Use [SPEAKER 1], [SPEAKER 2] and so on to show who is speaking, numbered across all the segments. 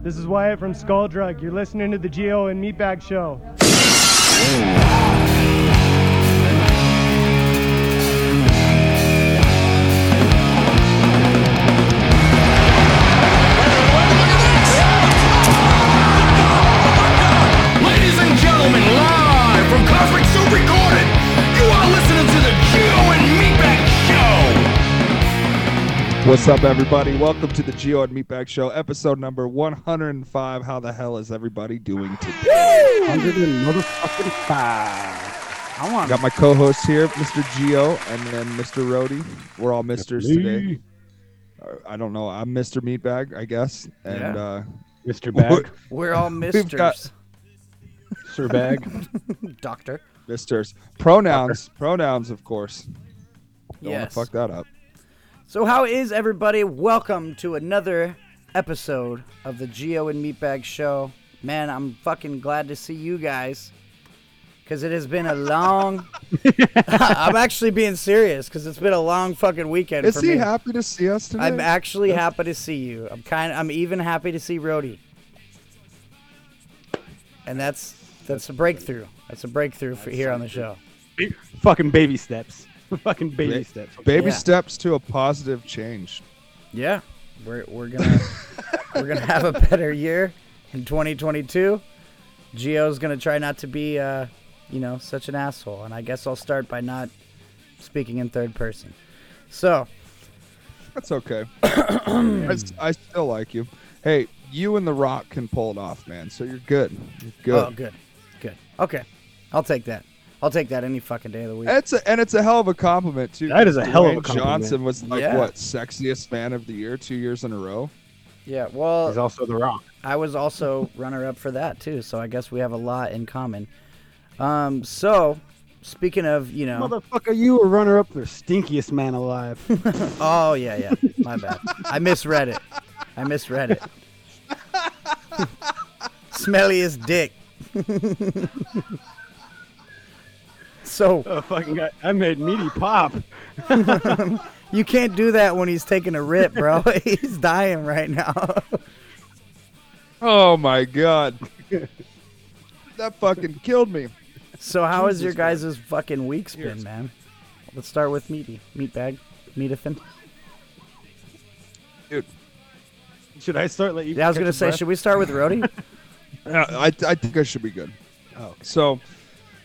[SPEAKER 1] This is Wyatt from Skulldrug. You're listening to the Gio and Meatbag Show.
[SPEAKER 2] What's up, everybody? Welcome to the Gio and Meatbag Show, episode number 105. How the hell is everybody doing today?
[SPEAKER 3] Hundred and motherfucking five.
[SPEAKER 4] I want
[SPEAKER 2] Got my co-hosts here, Mr. Gio, and then Mr. Roadie. We're all Misters today. Uh, I don't know. I'm Mr. Meatbag, I guess. And
[SPEAKER 4] Yeah.
[SPEAKER 2] uh,
[SPEAKER 3] Mr. Bag,
[SPEAKER 4] We're all
[SPEAKER 2] We've
[SPEAKER 4] misters.
[SPEAKER 2] got-
[SPEAKER 3] Sir Bag.
[SPEAKER 4] Doctor.
[SPEAKER 2] Misters. Pronouns. Pronouns, of course. Don't
[SPEAKER 4] Yes.
[SPEAKER 2] want to fuck that up.
[SPEAKER 4] So how is everybody? Welcome to another episode of the Gio and Meatbag Show. Man, I'm fucking glad to see you guys. Cause it has been a long. I'm actually being serious, cause it's been a long fucking weekend
[SPEAKER 2] Is
[SPEAKER 4] for
[SPEAKER 2] he
[SPEAKER 4] me.
[SPEAKER 2] happy to see us today?
[SPEAKER 4] I'm actually happy to see you. I'm kind. I'm even happy to see Roadie. And that's that's a breakthrough. That's a breakthrough for here on the show.
[SPEAKER 3] fucking baby steps. fucking baby
[SPEAKER 2] Ba-
[SPEAKER 3] steps.
[SPEAKER 2] Baby
[SPEAKER 4] Yeah.
[SPEAKER 2] steps to a positive change.
[SPEAKER 4] Yeah, we're we're gonna we're gonna have a better year in 2022. Gio's gonna try not to be, uh, you know, such an asshole, and I guess I'll start by not speaking in third person. So,
[SPEAKER 2] That's okay. I still like you. Hey, you and The Rock can pull it off, man. So you're good. You're good.
[SPEAKER 4] oh, good, good, okay, I'll take that. I'll take that any fucking day of the week.
[SPEAKER 2] It's a, and it's a hell of a compliment too.
[SPEAKER 3] That is a hell of a compliment.
[SPEAKER 2] Johnson was like
[SPEAKER 4] Yeah.
[SPEAKER 2] what sexiest man of the year two years in a row.
[SPEAKER 4] Yeah, well,
[SPEAKER 3] He's also the Rock.
[SPEAKER 4] I was also runner up for that too, so I guess we have a lot in common. Um, so speaking of, you know,
[SPEAKER 3] Motherfucker, you were runner up for stinkiest man alive.
[SPEAKER 4] Oh yeah, yeah. My bad. I misread it. I misread it. Smelliest dick. So
[SPEAKER 3] oh, fucking guy. I made meaty pop.
[SPEAKER 4] you can't do that when he's taking a rip, bro. he's dying right now.
[SPEAKER 2] Oh my god, that fucking killed me.
[SPEAKER 4] so how has your
[SPEAKER 2] Jesus,
[SPEAKER 4] guys' fucking weeks been,
[SPEAKER 2] Cheers.
[SPEAKER 4] man? Let's start with meaty. Meatbag. Meatithin.
[SPEAKER 2] Dude,
[SPEAKER 3] Should I start? Let you.
[SPEAKER 4] Yeah, I was gonna say,
[SPEAKER 3] breath?
[SPEAKER 4] should we start with
[SPEAKER 2] Roadie? I I think I should be good.
[SPEAKER 3] Oh,
[SPEAKER 2] So,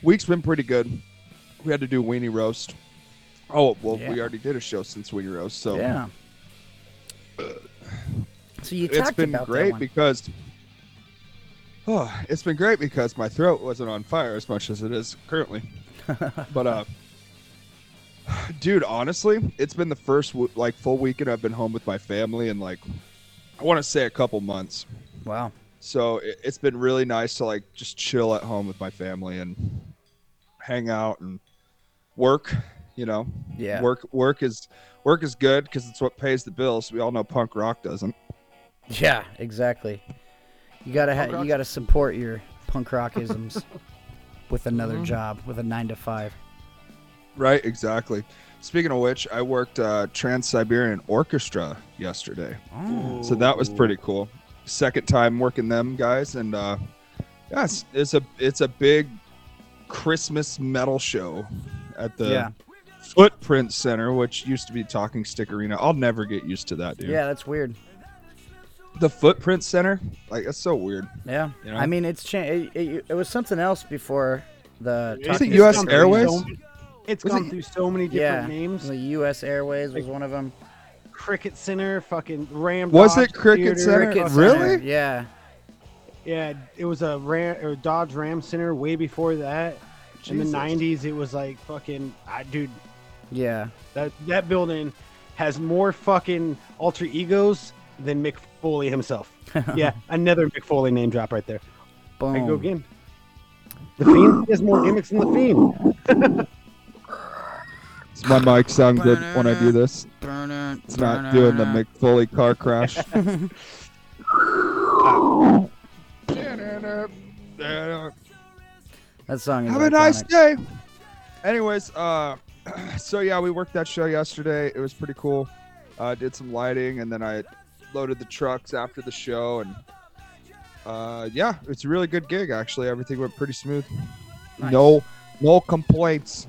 [SPEAKER 2] week's been pretty good. We had to do weenie roast. Oh well,
[SPEAKER 4] Yeah.
[SPEAKER 2] we already did a show since weenie roast, so
[SPEAKER 4] yeah. So you
[SPEAKER 2] it's
[SPEAKER 4] talked
[SPEAKER 2] been
[SPEAKER 4] about that
[SPEAKER 2] great because oh, it's been great because my throat wasn't on fire as much as it is currently. but uh dude, honestly, it's been the first like full weekend I've been home with my family in like I want to say a couple months.
[SPEAKER 4] wow.
[SPEAKER 2] So it, it's been really nice to like just chill at home with my family and hang out and work, you know.
[SPEAKER 4] Yeah.
[SPEAKER 2] Work work is work is good cuz it's what pays the bills. We all know punk rock doesn't.
[SPEAKER 4] Yeah, exactly. You gotta ha- you gotta support your punk rockisms with another
[SPEAKER 2] Mm-hmm.
[SPEAKER 4] job, with a nine to five.
[SPEAKER 2] Right, exactly. Speaking of which, I worked uh, Trans Siberian Orchestra yesterday, so that was pretty cool. Second time working them guys, and uh, yes, it's a it's a big Christmas metal show at the
[SPEAKER 4] Yeah.
[SPEAKER 2] Footprint Center, which used to be Talking Stick Arena. I'll never get used to that, dude.
[SPEAKER 4] Yeah, that's weird.
[SPEAKER 2] The Footprint Center, like that's so weird.
[SPEAKER 4] Yeah,
[SPEAKER 2] You know?
[SPEAKER 4] I mean it's cha- it, it, it was something else before the
[SPEAKER 3] It's
[SPEAKER 2] Is it US
[SPEAKER 4] Stick
[SPEAKER 2] Airways?
[SPEAKER 4] Arena.
[SPEAKER 3] So, it's
[SPEAKER 2] Was
[SPEAKER 3] gone
[SPEAKER 2] it-
[SPEAKER 3] through so many
[SPEAKER 4] Yeah,
[SPEAKER 3] different names.
[SPEAKER 4] the U.S. Airways was
[SPEAKER 3] Like-
[SPEAKER 4] one of them.
[SPEAKER 3] Cricket Center, fucking Ram.
[SPEAKER 2] Was
[SPEAKER 3] Dodge
[SPEAKER 2] it Cricket
[SPEAKER 3] Theater,
[SPEAKER 2] Center?
[SPEAKER 4] Cricket
[SPEAKER 2] Really?
[SPEAKER 4] Center, Yeah,
[SPEAKER 3] Yeah, it was a Ram or Dodge Ram Center way before that. In the
[SPEAKER 2] Jesus.
[SPEAKER 3] '90s, it was like fucking, I, dude.
[SPEAKER 4] yeah.
[SPEAKER 3] That that building has more fucking alter egos than Mick Foley himself. yeah, another Mick Foley name drop right there.
[SPEAKER 4] Boom.
[SPEAKER 3] I go again. The Fiend has more gimmicks than the Fiend.
[SPEAKER 2] Does my mic sound good when I do this? It's not doing the Mick Foley car crash.
[SPEAKER 4] That song is
[SPEAKER 2] Have a nice day. Anyways, uh, so yeah, we worked that show yesterday. It was pretty cool. Uh, did some lighting, and then I loaded the trucks after the show, and uh, yeah, it's a really good gig. Actually, everything went pretty smooth.
[SPEAKER 4] Nice.
[SPEAKER 2] No, no complaints.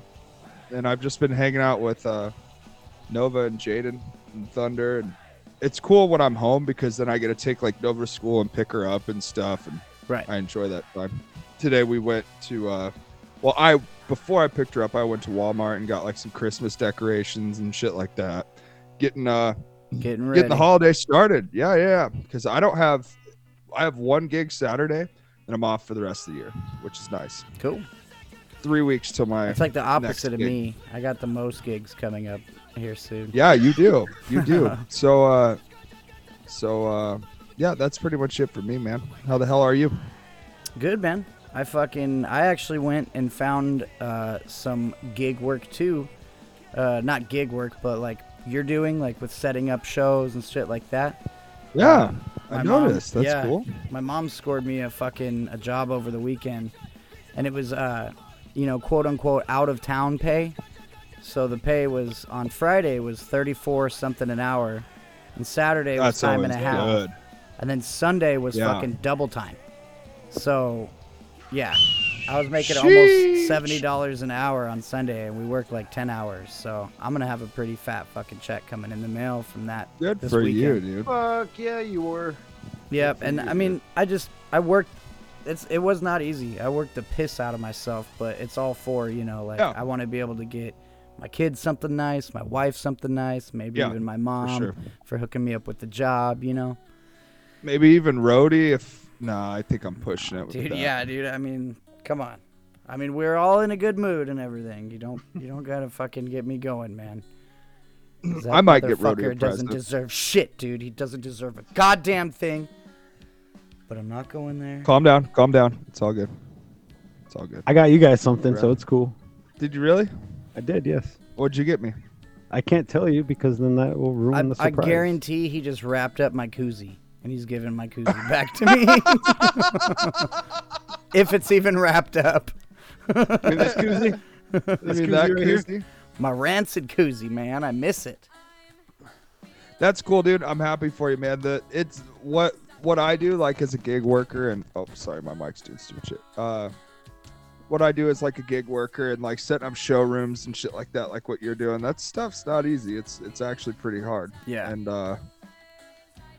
[SPEAKER 2] And I've just been hanging out with uh, Nova and Jaden and Thunder, and it's cool when I'm home because then I get to take like Nova to school and pick her up and stuff, and
[SPEAKER 4] Right.
[SPEAKER 2] I enjoy that time. Today we went to, uh, well, I before I picked her up, I went to Walmart and got like some Christmas decorations and shit like that. Getting uh,
[SPEAKER 4] Getting ready.
[SPEAKER 2] getting the holiday started. Yeah, yeah. Because I don't have, I have one gig Saturday, and I'm off for the rest of the year, which is nice.
[SPEAKER 4] Cool.
[SPEAKER 2] Three weeks till my.
[SPEAKER 4] It's like the opposite of
[SPEAKER 2] gig.
[SPEAKER 4] me. I got the most gigs coming up here soon.
[SPEAKER 2] Yeah, you do. You do. so, uh, so, uh, yeah, that's pretty much it for me, man. How the hell are you?
[SPEAKER 4] Good man. I fucking I actually went and found uh, some gig work too. Uh, not gig work, but like you're doing, like with setting up shows and shit like that.
[SPEAKER 2] Yeah,
[SPEAKER 4] Um,
[SPEAKER 2] I
[SPEAKER 4] my mom-
[SPEAKER 2] noticed. That's
[SPEAKER 4] yeah,
[SPEAKER 2] cool.
[SPEAKER 4] My mom scored me a fucking a job over the weekend, and it was uh, you know, quote unquote out of town pay. So the pay was on Friday was thirty four something an hour, and Saturday was
[SPEAKER 2] That's
[SPEAKER 4] time and a half,
[SPEAKER 2] good.
[SPEAKER 4] and then Sunday was
[SPEAKER 2] Yeah.
[SPEAKER 4] fucking double time. So, yeah, I was making
[SPEAKER 2] Sheesh.
[SPEAKER 4] almost seventy dollars an hour on Sunday, and we worked like ten hours. So I'm gonna have a pretty fat fucking check coming in the mail from that.
[SPEAKER 2] Good
[SPEAKER 4] this
[SPEAKER 2] for you, dude.
[SPEAKER 3] Fuck yeah, you were.
[SPEAKER 4] Yep, and
[SPEAKER 3] you,
[SPEAKER 4] I mean, I just I worked. It's it was not easy. I worked the piss out of myself, but it's all for you know like
[SPEAKER 2] Yeah.
[SPEAKER 4] I want to be able to get my kids something nice, my wife something nice, maybe
[SPEAKER 2] Yeah,
[SPEAKER 4] even my mom
[SPEAKER 2] sure.
[SPEAKER 4] for hooking me up with the job. You know,
[SPEAKER 2] Maybe even roadie. If nah, I think I'm pushing it. With
[SPEAKER 4] dude.
[SPEAKER 2] that.
[SPEAKER 4] Yeah, dude. I mean, come on. I mean, we're all in a good mood and everything. You don't you don't gotta fucking get me going, man. that
[SPEAKER 2] I might get roadie
[SPEAKER 4] motherfucker doesn't
[SPEAKER 2] present.
[SPEAKER 4] deserve shit, dude. He doesn't deserve a goddamn thing. But I'm not going there.
[SPEAKER 2] Calm down. Calm down. It's all good. It's all good.
[SPEAKER 3] I got you guys something, so it's cool.
[SPEAKER 2] Did you really?
[SPEAKER 3] I did, yes.
[SPEAKER 2] What'd you get me?
[SPEAKER 3] I can't tell you because then that will ruin
[SPEAKER 4] I,
[SPEAKER 3] the surprise.
[SPEAKER 4] I guarantee he just wrapped up my koozie and he's giving my koozie back to me. if it's even wrapped up.
[SPEAKER 3] this koozie. This
[SPEAKER 2] mean that
[SPEAKER 3] koozie right here?
[SPEAKER 4] My rancid koozie, man. I miss it.
[SPEAKER 2] That's cool, dude. I'm happy for you, man. The it's what what I do like as a gig worker and oh sorry, my mic's doing stupid shit. Uh what I do is like a gig worker and like setting up showrooms and shit like that, like what you're doing. That stuff's not easy. It's it's actually pretty hard.
[SPEAKER 4] Yeah.
[SPEAKER 2] And uh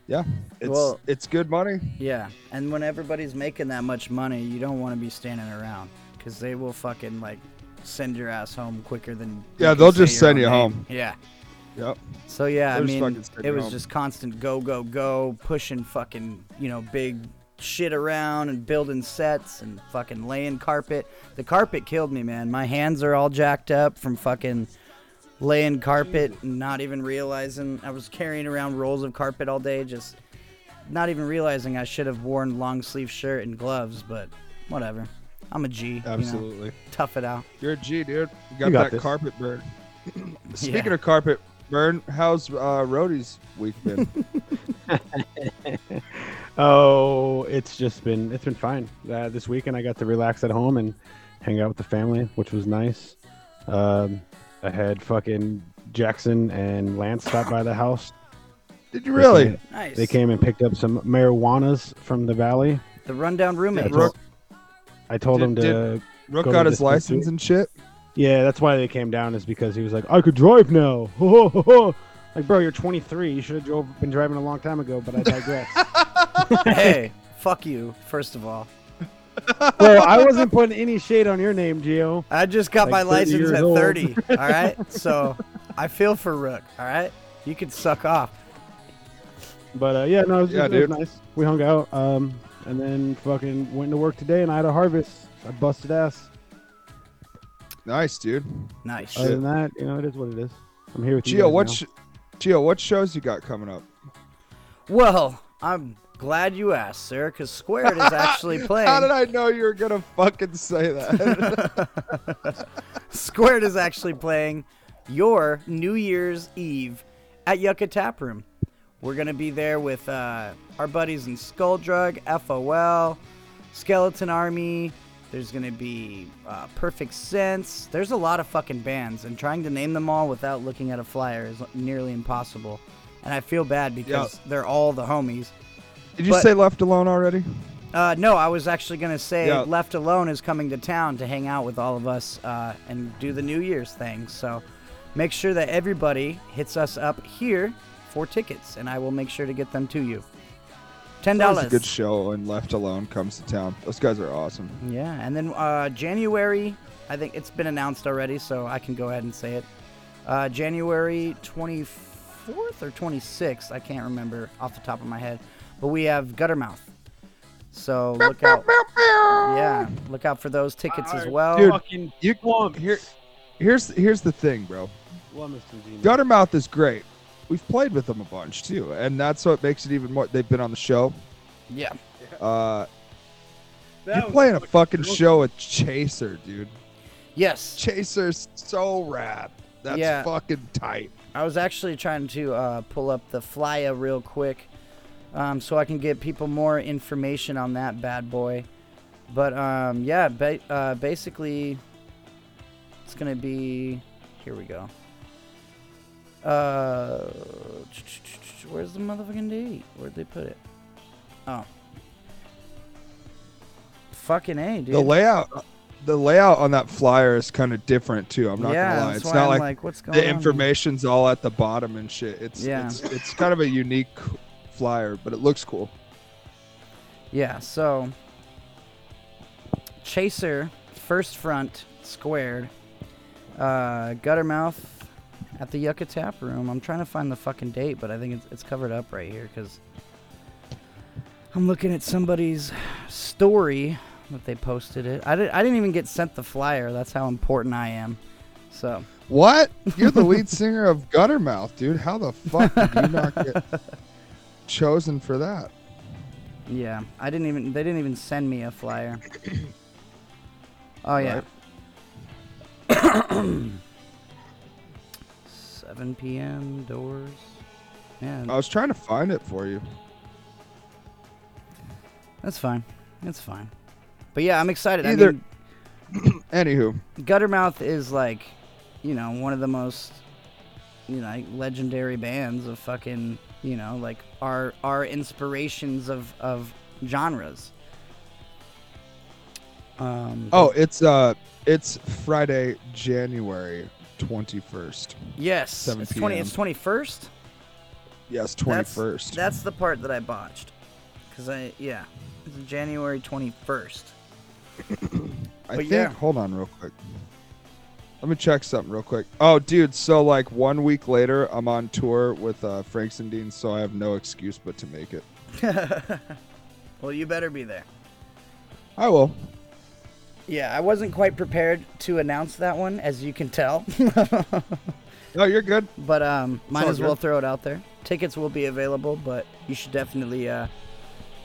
[SPEAKER 2] yeah, it's
[SPEAKER 4] Well-
[SPEAKER 2] it's good money.
[SPEAKER 4] Yeah. And when everybody's making that much money, you don't want to be standing around because they will fucking like send your ass home quicker than.
[SPEAKER 2] Yeah, they'll just send you
[SPEAKER 4] name.
[SPEAKER 2] home.
[SPEAKER 4] Yeah.
[SPEAKER 2] Yep.
[SPEAKER 4] So yeah, I
[SPEAKER 2] They'll just
[SPEAKER 4] mean, it was
[SPEAKER 2] home.
[SPEAKER 4] just constant go go go, pushing fucking you know big shit around and building sets and fucking laying carpet. The carpet killed me, man. My hands are all jacked up from fucking laying carpet and not even realizing I was carrying around rolls of carpet all day, just not even realizing I should have worn long sleeve shirt and gloves, but whatever. I'm a G. you know,
[SPEAKER 2] Absolutely.
[SPEAKER 4] tough it out.
[SPEAKER 2] You're a G, dude. You got,
[SPEAKER 3] You got
[SPEAKER 2] that
[SPEAKER 3] this.
[SPEAKER 2] carpet burn. Speaking
[SPEAKER 4] Yeah.
[SPEAKER 2] of carpet burn, how's uh Roadie's week been?
[SPEAKER 3] Oh, it's just been it's been fine. Uh, this weekend I got to relax at home and hang out with the family, which was nice. Um, I had fucking Jackson and Lance stop by the house.
[SPEAKER 2] Did you
[SPEAKER 3] They
[SPEAKER 2] really?
[SPEAKER 3] came-
[SPEAKER 4] Nice.
[SPEAKER 3] They came and picked up some marijuanas from the valley.
[SPEAKER 4] the rundown
[SPEAKER 3] I
[SPEAKER 4] roommate.
[SPEAKER 2] Rook-
[SPEAKER 3] I told
[SPEAKER 2] Did-
[SPEAKER 3] him to.
[SPEAKER 2] Rook
[SPEAKER 3] Go
[SPEAKER 2] got
[SPEAKER 3] to
[SPEAKER 2] his
[SPEAKER 3] dispensary.
[SPEAKER 2] license and shit.
[SPEAKER 3] Yeah, that's why they came down. Is because he was like, I could drive now. like, bro, you're 23. You should have drove been driving a long time ago. But I digress.
[SPEAKER 4] hey, fuck you, first of all.
[SPEAKER 3] Well, I wasn't putting any shade on your name, Gio.
[SPEAKER 4] I just got
[SPEAKER 3] Like
[SPEAKER 4] my license at
[SPEAKER 3] old.
[SPEAKER 4] 30. all right. So I feel for Rook. All right. You can suck off.
[SPEAKER 3] But uh, yeah, no, it was,
[SPEAKER 2] Yeah,
[SPEAKER 3] it was
[SPEAKER 2] dude.
[SPEAKER 3] nice. We hung out, um, and then fucking went to work today, and I had a harvest. I busted ass.
[SPEAKER 2] Nice, dude.
[SPEAKER 4] Nice.
[SPEAKER 3] Other than that, you know, it is what it is. I'm here with you.
[SPEAKER 2] Gio,
[SPEAKER 3] guys
[SPEAKER 2] what
[SPEAKER 3] now.
[SPEAKER 2] sh- Gio, what shows you got coming up?
[SPEAKER 4] Well, I'm glad you asked, sir, because Squared is actually playing.
[SPEAKER 2] How did I know you were gonna fucking say that?
[SPEAKER 4] Squared is actually playing your New Year's Eve at Yucca Tap Room. We're gonna be there with uh, our buddies in Skulldrug, FOL, Skeleton Army. There's gonna be uh, Perfect Sense. There's a lot of fucking bands, and trying to name them all without looking at a flyer is nearly impossible. And I feel bad because they're all the homies.
[SPEAKER 2] Did you
[SPEAKER 4] But-
[SPEAKER 2] say left alone already?
[SPEAKER 4] Uh, no, I was actually gonna say
[SPEAKER 2] Yeah.
[SPEAKER 4] Left Alone is coming to town to hang out with all of us uh, and do the New Year's thing. So make sure that everybody hits us up here for tickets, and I will make sure to get them to you. Ten dollars.
[SPEAKER 2] a good show, and Left Alone comes to town. Those guys are awesome.
[SPEAKER 4] Yeah, and then uh, January, I think it's been announced already, so I can go ahead and say it. Uh, January 24th or 26th, I can't remember off the top of my head, but we have Guttermouth. So look out. Yeah, look out for those tickets as well.
[SPEAKER 2] Dude,
[SPEAKER 3] Fucking
[SPEAKER 2] You here, here's here's the thing, bro.
[SPEAKER 3] Lumiston genius.
[SPEAKER 2] Guttermouth is great. We've played with them a bunch too, and that's what makes it even more. They've been on the show.
[SPEAKER 4] Yeah.
[SPEAKER 2] Uh,
[SPEAKER 3] That
[SPEAKER 2] you're
[SPEAKER 3] was
[SPEAKER 2] playing a fucking
[SPEAKER 3] awesome.
[SPEAKER 2] show with Chaser, dude.
[SPEAKER 4] Yes.
[SPEAKER 2] Chaser's so rad. That's
[SPEAKER 4] Yeah.
[SPEAKER 2] fucking tight.
[SPEAKER 4] I was actually trying to uh, pull up the flyer real quick um, so I can get people more information on that bad boy. But um, yeah, ba- uh, basically, it's going to be. Here we go. Uh, where's the motherfucking date? Where'd they put it? Oh. Fucking A, dude.
[SPEAKER 2] The layout, the layout on that flyer is kind of different too. I'm not
[SPEAKER 4] yeah,
[SPEAKER 2] gonna lie. It's not
[SPEAKER 4] I'm
[SPEAKER 2] like,
[SPEAKER 4] what's going
[SPEAKER 2] the
[SPEAKER 4] on
[SPEAKER 2] information's all at the bottom and shit. It's
[SPEAKER 4] Yeah.
[SPEAKER 2] it's it's kind of a unique flyer, but it looks cool.
[SPEAKER 4] Yeah, so Chaser, first front, squared. Uh, Guttermouth at the Yucca Tap Room. I'm trying to find the fucking date, but I think it's, it's covered up right here because I'm looking at somebody's story that they posted it. I, did, I didn't even get sent the flyer. That's how important I am. So,
[SPEAKER 2] What? You're the lead singer of Guttermouth, dude. How the fuck did you not get chosen for that?
[SPEAKER 4] yeah, I didn't even, they didn't even send me a flyer. Oh, yeah.
[SPEAKER 2] Right.
[SPEAKER 4] 7 p.m. doors. Yeah,
[SPEAKER 2] I was trying to find it for you.
[SPEAKER 4] that's fine. That's fine. But yeah, I'm excited.
[SPEAKER 2] Either-
[SPEAKER 4] I mean,
[SPEAKER 2] Anywho,
[SPEAKER 4] Guttermouth is like, you know, one of the most, you know, like, legendary bands of fucking, you know, like our our inspirations of of genres. Um.
[SPEAKER 2] oh, it's uh, it's Friday, January twenty first.
[SPEAKER 4] yes, it's twenty. It's twenty first.
[SPEAKER 2] Yes, twenty first.
[SPEAKER 4] That's the part that I botched. Cause I yeah, it's January twenty first.
[SPEAKER 2] I
[SPEAKER 4] but
[SPEAKER 2] think.
[SPEAKER 4] yeah.
[SPEAKER 2] Hold on, real quick. Let me check something real quick. Oh, dude. So like one week later, I'm on tour with uh, Franks and Dean, so I have no excuse but to make it.
[SPEAKER 4] well, you better be there.
[SPEAKER 2] I will.
[SPEAKER 4] Yeah, I wasn't quite prepared to announce that one, as you can tell.
[SPEAKER 2] No, you're good.
[SPEAKER 4] but um, might
[SPEAKER 2] all
[SPEAKER 4] as well
[SPEAKER 2] good.
[SPEAKER 4] throw it out there. Tickets will be available, but you should definitely uh,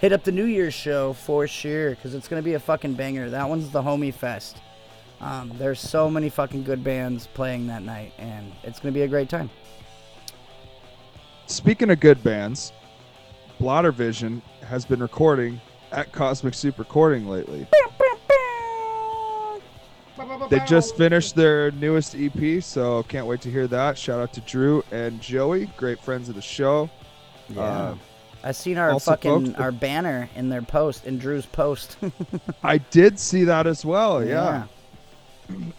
[SPEAKER 4] hit up the New Year's show for sure, because it's gonna be a fucking banger. That one's the Homie Fest. Um, there's so many fucking good bands playing that night, and it's gonna be a great time.
[SPEAKER 2] Speaking of good bands, Blotter Vision has been recording at Cosmic Soup Recording lately. They just finished their newest EP, so can't wait to hear that. Shout out to Drew and Joey, great friends of the show. Uh,
[SPEAKER 4] I seen our fucking
[SPEAKER 2] folks,
[SPEAKER 4] our banner in their post in Drew's post.
[SPEAKER 2] I did see that as well. Yeah.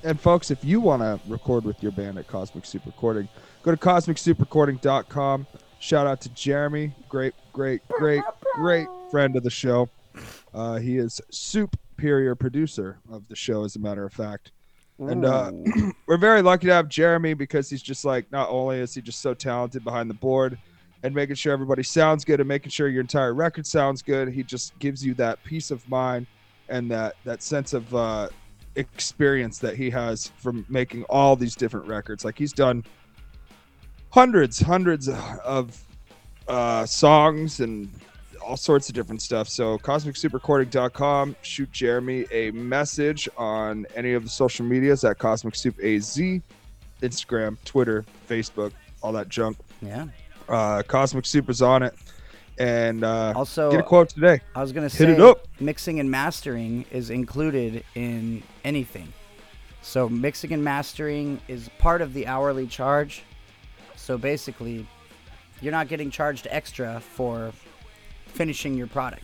[SPEAKER 2] And folks, if you want to record with your band at Cosmic Soup Recording, go to cosmicsouprecording.com. Shout out to Jeremy, great, great, great, great friend of the show. Uh, he is superior producer of the show, as a matter of fact. And uh, we're very lucky to have Jeremy because he's just like, not only is he just so talented behind the board and making sure everybody sounds good and making sure your entire record sounds good, he just gives you that peace of mind and that that sense of uh, experience that he has from making all these different records. Like he's done hundreds, hundreds of uh, songs and all sorts of different stuff. So cosmicsouprecording.com, shoot Jeremy a message on any of the social medias at Cosmic Soup AZ, Instagram, Twitter, Facebook, all that junk.
[SPEAKER 4] yeah.
[SPEAKER 2] Uh, Cosmic Soup is on it. And uh,
[SPEAKER 4] Also,
[SPEAKER 2] get a quote today.
[SPEAKER 4] I was gonna
[SPEAKER 2] Hit
[SPEAKER 4] say
[SPEAKER 2] it up.
[SPEAKER 4] mixing and mastering is included in anything. So mixing and mastering is part of the hourly charge. So basically, you're not getting charged extra for finishing your product.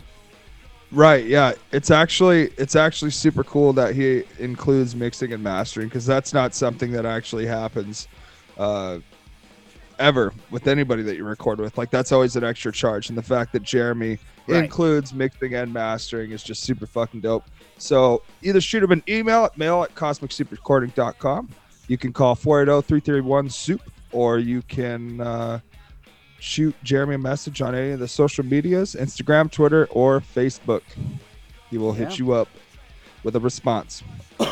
[SPEAKER 2] Right, yeah. It's actually it's actually super cool that he includes mixing and mastering because that's not something that actually happens uh, ever with anybody that you record with. Like that's always an extra charge, and the fact that Jeremy
[SPEAKER 4] Right.
[SPEAKER 2] includes mixing and mastering is just super fucking dope. So either shoot him an email at mail at cosmicsouprecording.com. You can call 480-331-SOUP, or you can uh, shoot Jeremy a message on any of the social medias, Instagram, Twitter, or Facebook. He will
[SPEAKER 4] Yeah.
[SPEAKER 2] hit you up with a response.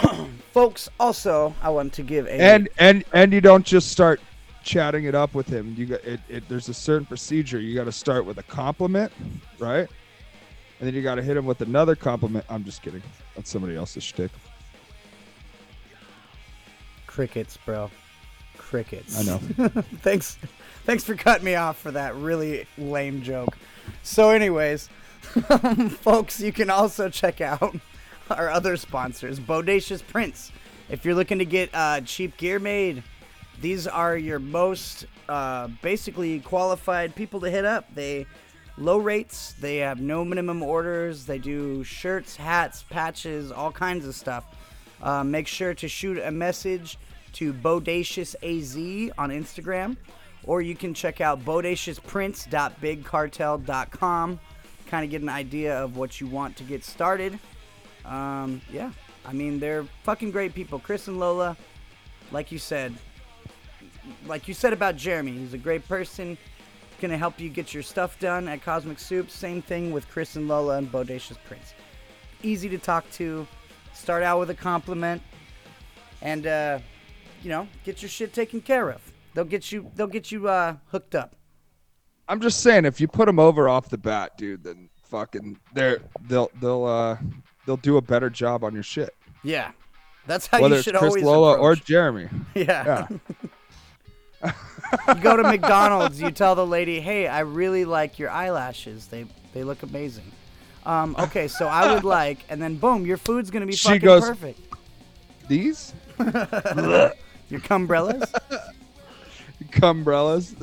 [SPEAKER 4] Folks, also, I want to give a.
[SPEAKER 2] And and and you don't just start chatting it up with him. You got it, it there's a certain procedure. You got to start with a compliment, right? And then you got to hit him with another compliment. I'm just kidding. That's somebody else's shtick.
[SPEAKER 4] Crickets, bro. Crickets.
[SPEAKER 2] I know.
[SPEAKER 4] thanks, thanks for cutting me off for that really lame joke. So, anyways, folks, you can also check out our other sponsors, Bodacious Prints. If you're looking to get uh, cheap gear made, these are your most uh, basically qualified people to hit up. They low rates. They have no minimum orders. They do shirts, hats, patches, all kinds of stuff. Uh, make sure to shoot a message to BodaciousAZ on Instagram, or you can check out bodaciousprints.bigcartel.com. Kind of get an idea of what you want to get started. Um, yeah, I mean they're fucking great people. Chris and Lola, like you said, like you said about Jeremy, he's a great person. Gonna help you get your stuff done at Cosmic Soup. Same thing with Chris and Lola and Bodacious Prints. Easy to talk to. Start out with a compliment, and uh, you know, get your shit taken care of. They'll get you. They'll get you uh, hooked up.
[SPEAKER 2] I'm just saying, if you put them over off the bat, dude, then fucking they're they'll they'll uh they'll do a better job on your shit.
[SPEAKER 4] Yeah, that's how
[SPEAKER 2] Whether
[SPEAKER 4] you
[SPEAKER 2] it's
[SPEAKER 4] should
[SPEAKER 2] Chris
[SPEAKER 4] always
[SPEAKER 2] Lola or. Jeremy.
[SPEAKER 4] yeah.
[SPEAKER 2] Yeah.
[SPEAKER 4] you go to McDonald's, you tell the lady, "Hey, I really like your eyelashes. They they look amazing." Um, okay, so I would like, and then boom, your food's gonna be
[SPEAKER 2] She
[SPEAKER 4] fucking
[SPEAKER 2] goes-
[SPEAKER 4] perfect.
[SPEAKER 2] These
[SPEAKER 4] Your cumbrellas.
[SPEAKER 2] cumbrellas.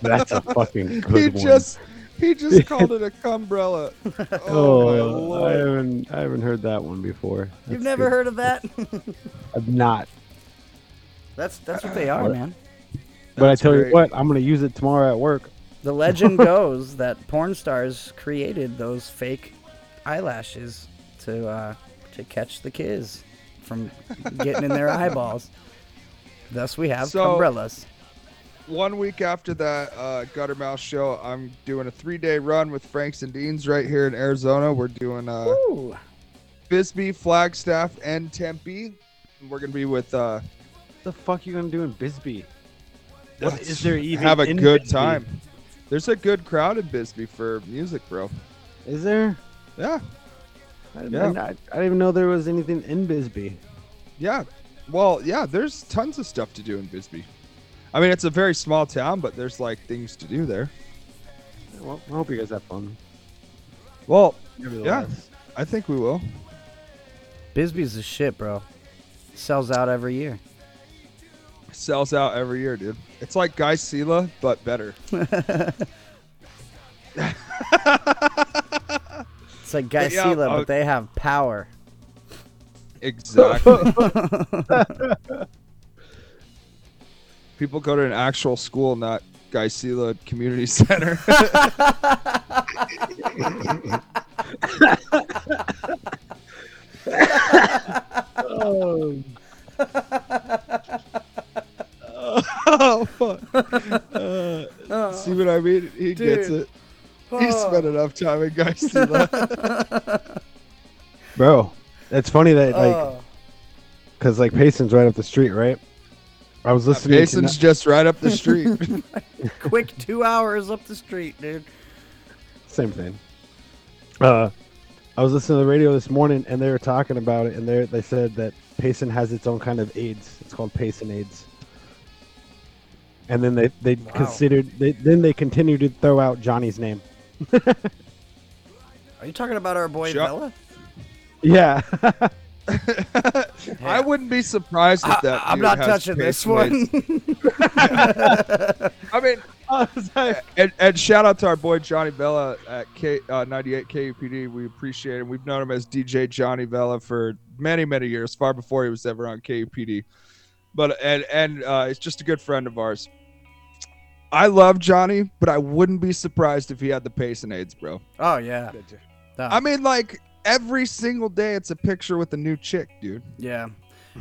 [SPEAKER 3] That's a fucking
[SPEAKER 2] he
[SPEAKER 3] good one.
[SPEAKER 2] just he just called it a cumbrella. Oh,
[SPEAKER 3] Oh, I haven't I haven't heard that one before.
[SPEAKER 4] You've never
[SPEAKER 3] good.
[SPEAKER 4] heard of that?
[SPEAKER 3] I've not.
[SPEAKER 4] that's that's what they are, man.
[SPEAKER 3] But I tell
[SPEAKER 2] great.
[SPEAKER 3] you what, I'm gonna use it tomorrow at work.
[SPEAKER 4] The legend goes that porn stars created those fake eyelashes to uh, to catch the kids from getting in their eyeballs. Thus, we have
[SPEAKER 2] So-
[SPEAKER 4] umbrellas.
[SPEAKER 2] One week after that uh, Guttermouth show, I'm doing a three day run with Franks and Deans right here in Arizona. We're doing uh,
[SPEAKER 4] Ooh.
[SPEAKER 2] Bisbee, Flagstaff, and Tempe. We're gonna be with uh,
[SPEAKER 3] What the fuck you gonna do in Bisbee? What is there even
[SPEAKER 2] have a
[SPEAKER 3] in
[SPEAKER 2] good
[SPEAKER 3] Bisbee?
[SPEAKER 2] time. There's a good crowd in Bisbee for music, bro.
[SPEAKER 3] Is there?
[SPEAKER 2] Yeah,
[SPEAKER 3] I,
[SPEAKER 2] Yeah.
[SPEAKER 3] I, I didn't even know there was anything in Bisbee.
[SPEAKER 2] yeah. Well, yeah. There's tons of stuff to do in Bisbee. I mean, it's a very small town, but there's like things to do there.
[SPEAKER 3] Well, I hope you guys have fun.
[SPEAKER 2] Well,
[SPEAKER 3] Nevertheless.
[SPEAKER 2] I think we will.
[SPEAKER 4] Bisbee's the shit, bro. Sells out every year.
[SPEAKER 2] Sells out every year, dude. It's like Guy Sela, but better.
[SPEAKER 4] It's like Guy
[SPEAKER 2] But yeah,
[SPEAKER 4] Sela,
[SPEAKER 2] uh,
[SPEAKER 4] but they have power.
[SPEAKER 2] Exactly. People go to an actual school, not Guy Sela Community Center. oh, fuck. Uh, see what I mean? He gets
[SPEAKER 4] Dude.
[SPEAKER 2] it. He spent enough time in Guy
[SPEAKER 3] Bro, it's funny that like,
[SPEAKER 4] Oh.
[SPEAKER 3] cause like Payson's right up the street, right? I was listening.
[SPEAKER 2] Jason's
[SPEAKER 3] to,
[SPEAKER 2] just right up the street.
[SPEAKER 4] Quick two hours up the street, dude.
[SPEAKER 3] same thing. Uh, I was listening to the radio this morning, and they were talking about it, and they they said that Payson has its own kind of AIDS. It's called Payson AIDS. And then they they
[SPEAKER 4] Wow.
[SPEAKER 3] considered they, then they continued to throw out Johnny's name.
[SPEAKER 4] Are you talking about our boy
[SPEAKER 2] Shut-
[SPEAKER 4] Vella?
[SPEAKER 3] Yeah.
[SPEAKER 2] I wouldn't be surprised if that.
[SPEAKER 4] I'm not touching this
[SPEAKER 2] Payson AIDS.
[SPEAKER 4] one.
[SPEAKER 2] I mean,
[SPEAKER 3] I
[SPEAKER 2] and, and shout out to our boy Johnny Vella at K, uh, 98 KUPD. We appreciate him. We've known him as DJ Johnny Vella for many, many years, far before he was ever on KUPD. But and and uh, he's just a good friend of ours. I love Johnny, but I wouldn't be surprised if he had the Payson AIDS, bro.
[SPEAKER 4] Oh yeah.
[SPEAKER 2] I mean, like every single day, it's a picture with a new chick, dude.
[SPEAKER 4] yeah.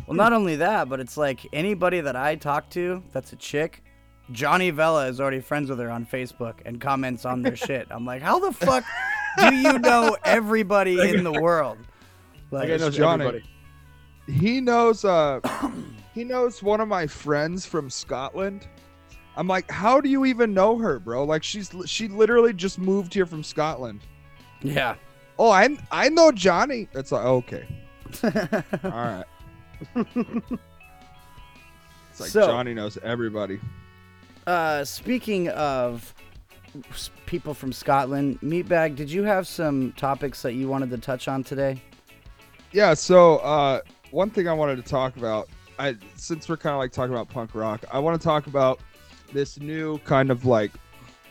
[SPEAKER 4] Well, not only that, but it's like anybody that I talk to that's a chick, Johnny Vella is already friends with her on Facebook and comments on their shit. I'm like, how the fuck do you know everybody in the world? Like,
[SPEAKER 3] I knows
[SPEAKER 2] Johnny.
[SPEAKER 3] everybody.
[SPEAKER 2] he knows uh he knows one of my friends from Scotland. I'm like, how do you even know her, bro? Like she's she literally just moved here from Scotland.
[SPEAKER 4] yeah.
[SPEAKER 2] Oh, I I know Johnny. It's like okay, all right. it's like
[SPEAKER 4] So-
[SPEAKER 2] Johnny knows everybody.
[SPEAKER 4] Uh, speaking of people from Scotland, Meatbag, did you have some topics that you wanted to touch on today?
[SPEAKER 2] Yeah. So uh, one thing I wanted to talk about, I since we're kind of like talking about punk rock, I want to talk about this new kind of like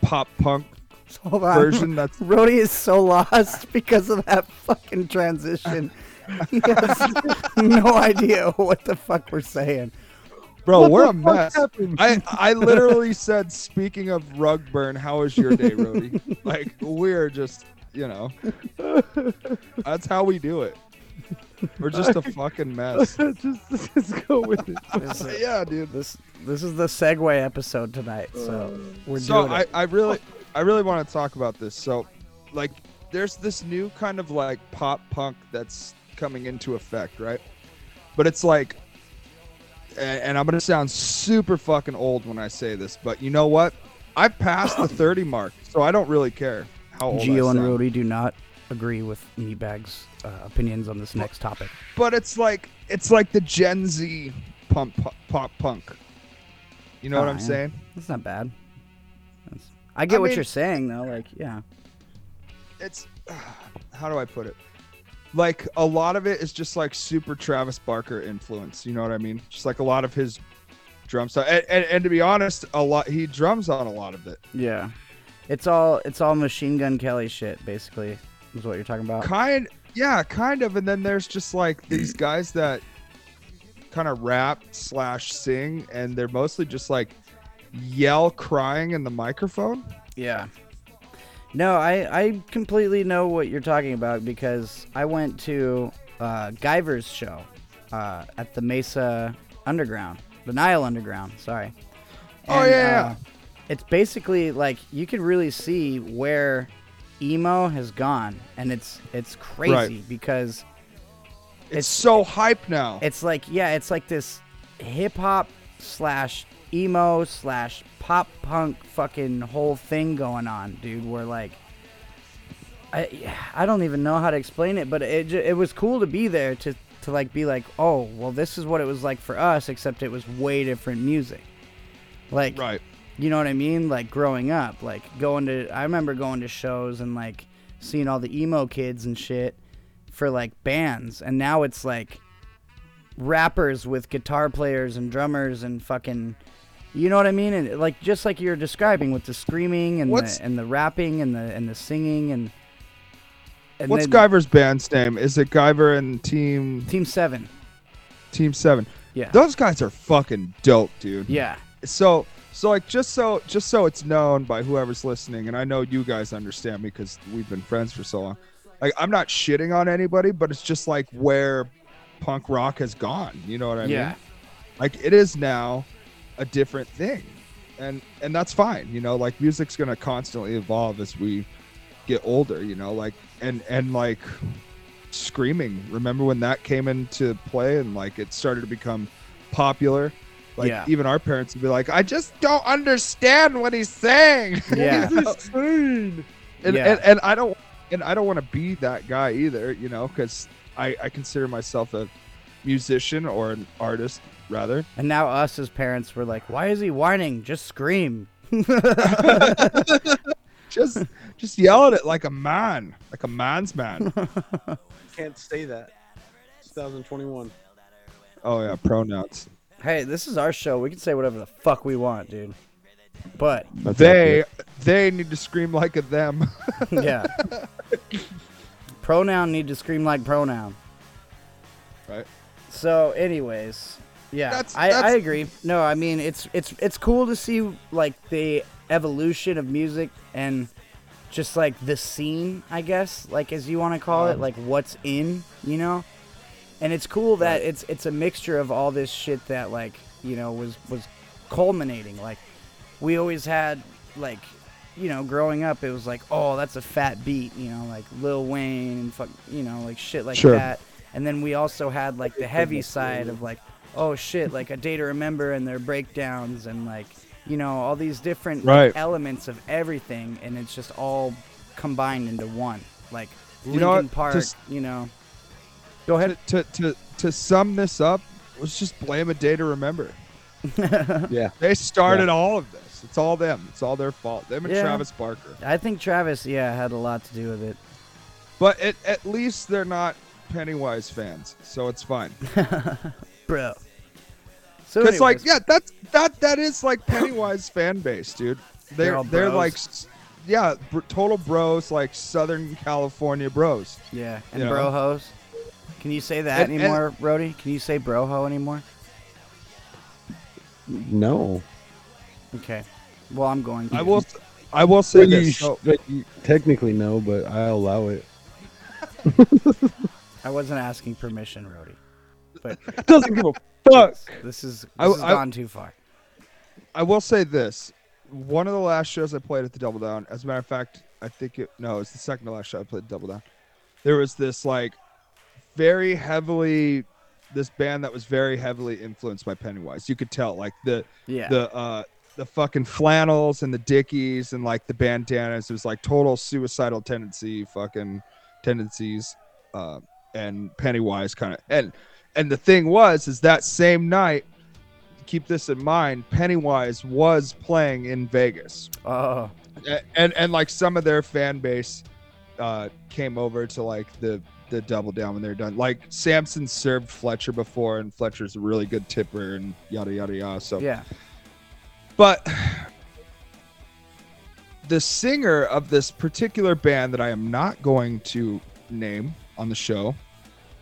[SPEAKER 2] pop punk
[SPEAKER 4] Hold on.
[SPEAKER 2] version that's
[SPEAKER 4] Roadie is so lost because of that fucking transition. He has no idea what the fuck we're saying.
[SPEAKER 2] Bro,
[SPEAKER 3] What
[SPEAKER 2] we're a mess.
[SPEAKER 3] happened?
[SPEAKER 2] I I literally said, speaking of rug burn, how was your day, Roadie? like we're just, you know, that's how we do it. We're just a fucking mess.
[SPEAKER 3] just, just go with it.
[SPEAKER 4] This,
[SPEAKER 2] yeah, dude.
[SPEAKER 4] this this is the segue episode tonight, so uh, we're
[SPEAKER 2] So
[SPEAKER 4] doing
[SPEAKER 2] I,
[SPEAKER 4] it.
[SPEAKER 2] I really I really want to talk about this. So, like, there's this new kind of like pop punk that's coming into effect, right? But it's like, and I'm gonna sound super fucking old when I say this, but you know what? I've passed the 30 mark, so I don't really care how old I
[SPEAKER 4] Gio and
[SPEAKER 2] sound.
[SPEAKER 4] Roadie do not agree with Meatbag's uh, opinions on this next topic.
[SPEAKER 2] but it's like it's like the Gen Z pump pop, pop punk. You know what
[SPEAKER 4] Oh,
[SPEAKER 2] I'm
[SPEAKER 4] yeah.
[SPEAKER 2] saying?
[SPEAKER 4] That's not bad. That's, I get
[SPEAKER 2] I
[SPEAKER 4] what
[SPEAKER 2] mean-
[SPEAKER 4] you're saying though. Like, yeah,
[SPEAKER 2] It's how do I put it? Like a lot of it is just like super Travis Barker influence. You know what I mean? Just like a lot of his drum stuff. And, and, and to be honest, a lot he drums on a lot of it.
[SPEAKER 4] yeah. It's all it's all Machine Gun Kelly shit, basically. Is what you're talking about.
[SPEAKER 2] Kind, yeah, kind of. And then there's just like these guys that kind of rap slash sing, and they're mostly just like yell crying in the microphone.
[SPEAKER 4] Yeah. No, I, I completely know what you're talking about because I went to uh, Guyver's show uh, at the Mesa Underground, the Nile Underground. Sorry.
[SPEAKER 2] Oh, yeah,
[SPEAKER 4] uh, it's basically like you can really see where emo has gone, and it's it's crazy
[SPEAKER 2] Right.
[SPEAKER 4] because
[SPEAKER 2] It's,
[SPEAKER 4] It's-
[SPEAKER 2] so hype now.
[SPEAKER 4] it's like yeah, it's like this hip hop slash emo slash pop punk fucking whole thing going on, dude. Where like, I I don't even know how to explain it, but it it was cool to be there to to like be like, oh well, this is what it was like for us, except it was way different music. Like,
[SPEAKER 2] right.
[SPEAKER 4] You know what I mean? Like growing up, like going to I remember going to shows and like seeing all the emo kids and shit for like bands and now it's like rappers with guitar players and drummers and fucking you know what I mean? And like just like you're describing with the screaming and
[SPEAKER 2] What's-
[SPEAKER 4] the and the rapping and the and the singing and, and
[SPEAKER 2] What's
[SPEAKER 4] then
[SPEAKER 2] Guyver's band's name? Is it Guyver and Team
[SPEAKER 4] Team 7.
[SPEAKER 2] Team Seven?
[SPEAKER 4] Yeah.
[SPEAKER 2] Those guys are fucking dope, dude.
[SPEAKER 4] yeah.
[SPEAKER 2] So so like just so just so it's known by whoever's listening, and I know you guys understand me because we've been friends for so long. Like I'm not shitting on anybody, but it's just like where punk rock has gone. You know what I
[SPEAKER 4] Yeah.
[SPEAKER 2] mean? Like it is now a different thing. And and that's fine. You know, like music's gonna constantly evolve as we get older, you know, like and and like screaming. Remember when that came into play and like it started to become popular? Like
[SPEAKER 4] Yeah.
[SPEAKER 2] even our parents would be like, I just don't understand what he's saying.
[SPEAKER 4] Yeah.
[SPEAKER 2] and,
[SPEAKER 4] Yeah.
[SPEAKER 2] and and I don't and I don't want to be that guy either, you know, because I I consider myself a musician or an artist rather.
[SPEAKER 4] And now us as parents were like, "Why is he whining? Just scream."
[SPEAKER 2] Just just yell at it like a man, like a man's man.
[SPEAKER 3] Can't say that. 2021.
[SPEAKER 2] oh yeah, pronouns.
[SPEAKER 4] Hey, this is our show. We can say whatever the fuck we want, dude. But
[SPEAKER 3] That's
[SPEAKER 2] they they need to scream like a them.
[SPEAKER 4] yeah. pronoun need to scream like pronoun.
[SPEAKER 2] right.
[SPEAKER 4] So, anyways, yeah,
[SPEAKER 2] That's-
[SPEAKER 4] I,
[SPEAKER 2] that's-
[SPEAKER 4] I agree. No, I mean it's it's it's cool to see like the evolution of music and just like the scene, I guess, like as you want to call it, um, like what's in, you know. And it's cool that it's it's a mixture of all this shit that like you know was was culminating. Like we always had like you know growing up, it was like oh that's a fat beat, you know, like Lil Wayne and fuck, you know, like shit like
[SPEAKER 3] Sure.
[SPEAKER 4] that. And then we also had like the heavy side of like oh shit, like a day to remember and their breakdowns and like you know all these different like, elements of everything, and it's just all combined into one. Like
[SPEAKER 2] You know?
[SPEAKER 4] Park,
[SPEAKER 2] Just-
[SPEAKER 4] you know. Go ahead.
[SPEAKER 2] to, to to to sum this up, let's just blame a day to remember.
[SPEAKER 3] Yeah.
[SPEAKER 2] They started all of this. It's all them. It's all their fault. Them and
[SPEAKER 4] Yeah.
[SPEAKER 2] Travis Barker.
[SPEAKER 4] I think Travis, yeah, had a lot to do with it.
[SPEAKER 2] But at, at least they're not Pennywise fans, so it's fine.
[SPEAKER 4] bro. So
[SPEAKER 2] it's like, yeah, that's that that is like Pennywise fan base, dude.
[SPEAKER 4] They're
[SPEAKER 2] They're
[SPEAKER 4] all
[SPEAKER 2] they're, like, yeah, br- total bros, like Southern California bros.
[SPEAKER 4] yeah, and
[SPEAKER 2] you know.
[SPEAKER 4] Brohos. Can you say that
[SPEAKER 2] And- and-
[SPEAKER 4] anymore, Roadie? Can you say broho anymore?
[SPEAKER 3] No.
[SPEAKER 4] Okay. Well, I'm going. To.
[SPEAKER 2] I will, I will say
[SPEAKER 3] But you
[SPEAKER 2] this.
[SPEAKER 3] sh-
[SPEAKER 2] so-
[SPEAKER 3] but you- technically no, but I'll allow it.
[SPEAKER 4] I wasn't asking permission, Roadie. But
[SPEAKER 3] Doesn't give a fuck.
[SPEAKER 4] this is this
[SPEAKER 2] I-
[SPEAKER 4] has
[SPEAKER 2] I-
[SPEAKER 4] gone too far.
[SPEAKER 2] I will say this. One of the last shows I played at the Double Down, as a matter of fact, I think it no, it's the second to last show I played at Double Down. There was this like very heavily this band that was very heavily influenced by Pennywise. You could tell like the
[SPEAKER 4] Yeah.
[SPEAKER 2] the uh the fucking flannels and the dickies and like the bandanas. It was like total suicidal tendency fucking tendencies. Uh, and Pennywise kind of and and the thing was is that same night keep this in mind pennywise was playing in vegas
[SPEAKER 4] oh,
[SPEAKER 2] A- and and like some of their fan base uh came over to like the the double down when they're done like samson served fletcher before and fletcher's a really good tipper and yada yada yada so
[SPEAKER 4] yeah.
[SPEAKER 2] but the singer of this particular band that I am not going to name on the show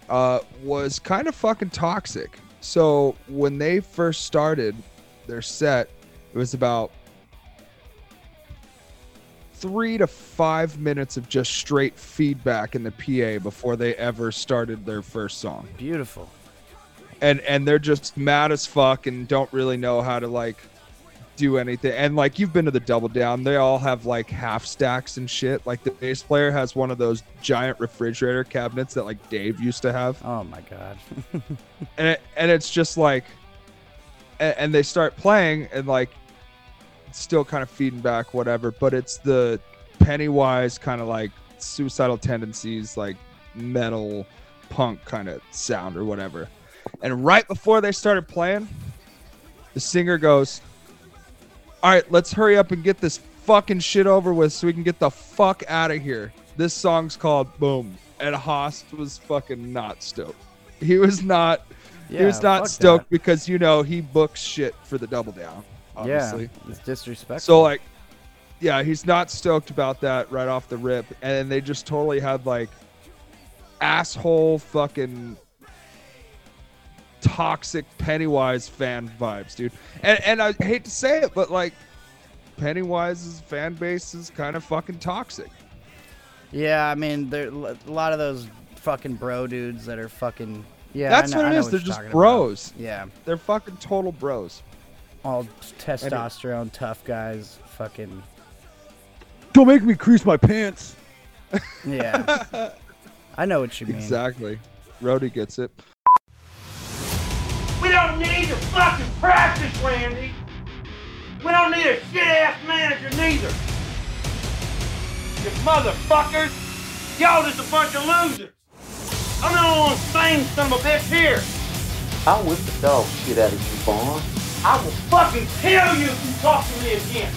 [SPEAKER 2] uh, was kind of fucking toxic. So when they first started their set, it was about three to five minutes of just straight feedback in the PA before they ever started their first song
[SPEAKER 4] Beautiful.
[SPEAKER 2] and and they're just mad as fuck and don't really know how to like do anything and like you've been to the double down they all have like half stacks and shit like the bass player has one of those giant refrigerator cabinets that like dave used to have
[SPEAKER 4] Oh my god.
[SPEAKER 2] and it, and it's just like and, and they start playing and like still kind of feeding back whatever but it's the pennywise kind of like suicidal tendencies like metal punk kind of sound or whatever. And right before they started playing the singer goes all right let's hurry up and get this fucking shit over with so we can get the fuck out of here. This song's called boom. And Haas was fucking not stoked. He was not he was not stoked
[SPEAKER 4] that.
[SPEAKER 2] because you know he books shit for the double down obviously
[SPEAKER 4] Yeah, it's disrespectful.
[SPEAKER 2] so like yeah he's not stoked about that right off the rip and they just totally had like asshole fucking toxic pennywise fan vibes dude and and i hate to say it but like pennywise's fan base is kind of fucking toxic
[SPEAKER 4] yeah, I mean, there a lot of those fucking bro dudes that are fucking. Yeah,
[SPEAKER 2] that's
[SPEAKER 4] know,
[SPEAKER 2] what it is they're just bros
[SPEAKER 4] About. Yeah,
[SPEAKER 2] they're fucking total bros
[SPEAKER 4] all testosterone tough guys. Fucking
[SPEAKER 3] Don't make me crease my pants.
[SPEAKER 4] yeah. I know what you mean.
[SPEAKER 2] exactly Roadie gets it
[SPEAKER 5] We don't need to fucking practice, Randy. We don't need a shit ass manager neither. You motherfuckers. Y'all just a bunch of losers. I'm the only one sane son of a bitch here.
[SPEAKER 6] I'll whip the dog shit out of you, Vaughn.
[SPEAKER 5] I will fucking kill you if you talk to me again.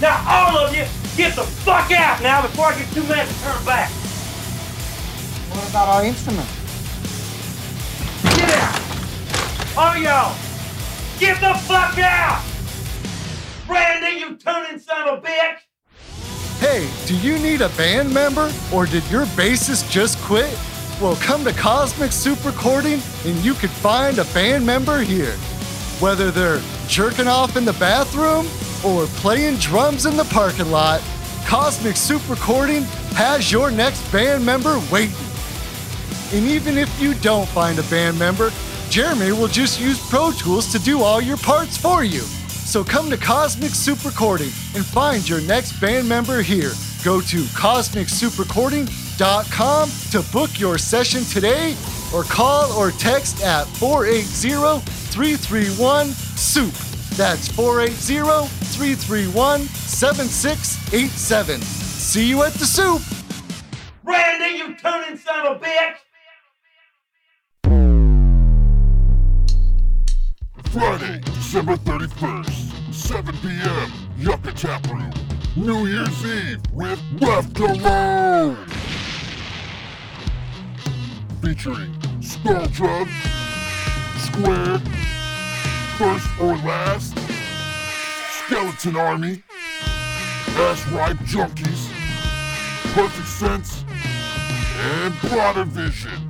[SPEAKER 5] Now all of you, get the fuck out now before I get too mad to turn back.
[SPEAKER 7] What about our instrument?
[SPEAKER 5] Get out. All y'all, get the fuck out. Randy, you tuning son of a bitch!
[SPEAKER 8] Hey, do you need a band member or did your bassist just quit? Well, come to Cosmic Soup Recording and you could find a band member here. Whether they're jerking off in the bathroom or playing drums in the parking lot, Cosmic Soup Recording has your next band member waiting. And even if you don't find a band member, Jeremy will just use Pro Tools to do all your parts for you. So come to Cosmic Soup Recording and find your next band member here. Go to cosmicsouprecording.com to book your session today or call or text at 480-331-SOUP. That's 480-331-7687. See you at the soup.
[SPEAKER 5] Randy, you tuning son of a bitch!
[SPEAKER 9] Friday, December 31st, 7 p.m., Yucca Tap Room. New Year's Eve with Left Alone! Featuring Skulldrug, Square, First or Last, Skeleton Army, Ass Ripe Junkies, Perfect Sense, and Broader Vision.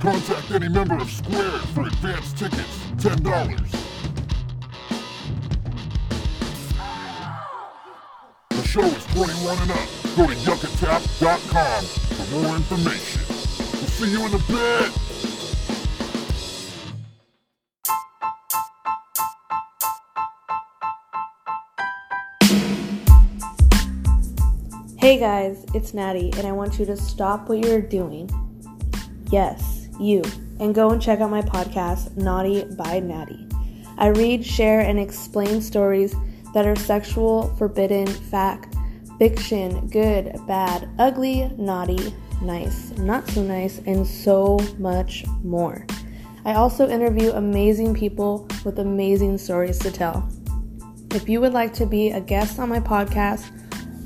[SPEAKER 9] Contact any member of Square for advance tickets, $10. The show is 21 and up. Go to yuccatap.com for more information. We'll see you in the bed.
[SPEAKER 10] Hey guys, it's Natty, and I want you to stop what you're doing. Yes, you, and go and check out my podcast, Naughty by Natty. I read, share, and explain stories that are sexual, forbidden, fact, fiction, good, bad, ugly, naughty, nice, not so nice, and so much more. I also interview amazing people with amazing stories to tell. If you would like to be a guest on my podcast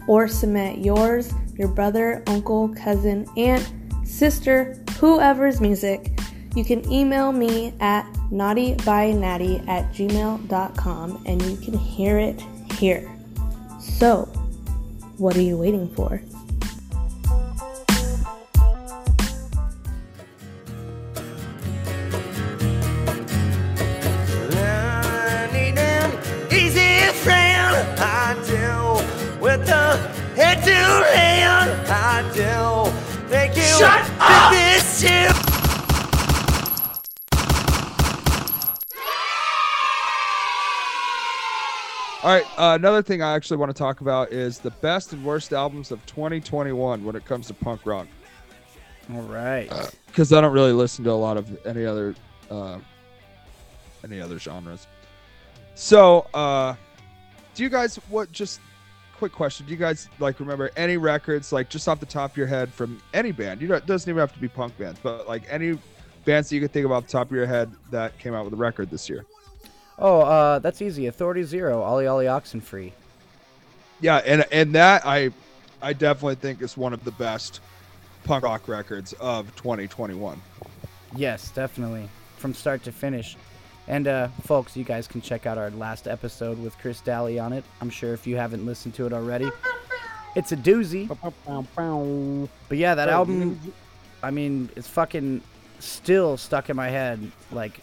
[SPEAKER 10] or submit yours, your brother, uncle, cousin, aunt, sister, whoever's music, you can email me at naughtybynatty at gmail.com and you can hear it here. So, what are you waiting for?
[SPEAKER 11] I need an easy friend. I do. With the head to hand. I do. Thank you.
[SPEAKER 5] Shut
[SPEAKER 11] for
[SPEAKER 5] up!
[SPEAKER 11] This too.
[SPEAKER 2] All right, uh, another thing I actually want to talk about is the best and worst albums of 2021 when it comes to punk rock.
[SPEAKER 4] All right.
[SPEAKER 2] Because I don't really listen to a lot of any other uh, any other genres. So, uh, do you guys what? Just quick question: Do you guys like remember any records like just off the top of your head from any band? You know, it doesn't even have to be punk bands, but like any bands that you could think of off the top of your head that came out with a record this year.
[SPEAKER 4] Oh, uh, that's easy. Authority Zero, Ollie Ollie Oxenfree.
[SPEAKER 2] Yeah, and and that I I definitely think is one of the best punk rock records of 2021.
[SPEAKER 4] Yes, definitely. From start to finish. And uh, folks, you guys can check out our last episode with Chris Dalley on it. I'm sure if you haven't listened to it already, it's a doozy. But yeah, that album, I mean, it's fucking still stuck in my head. Like,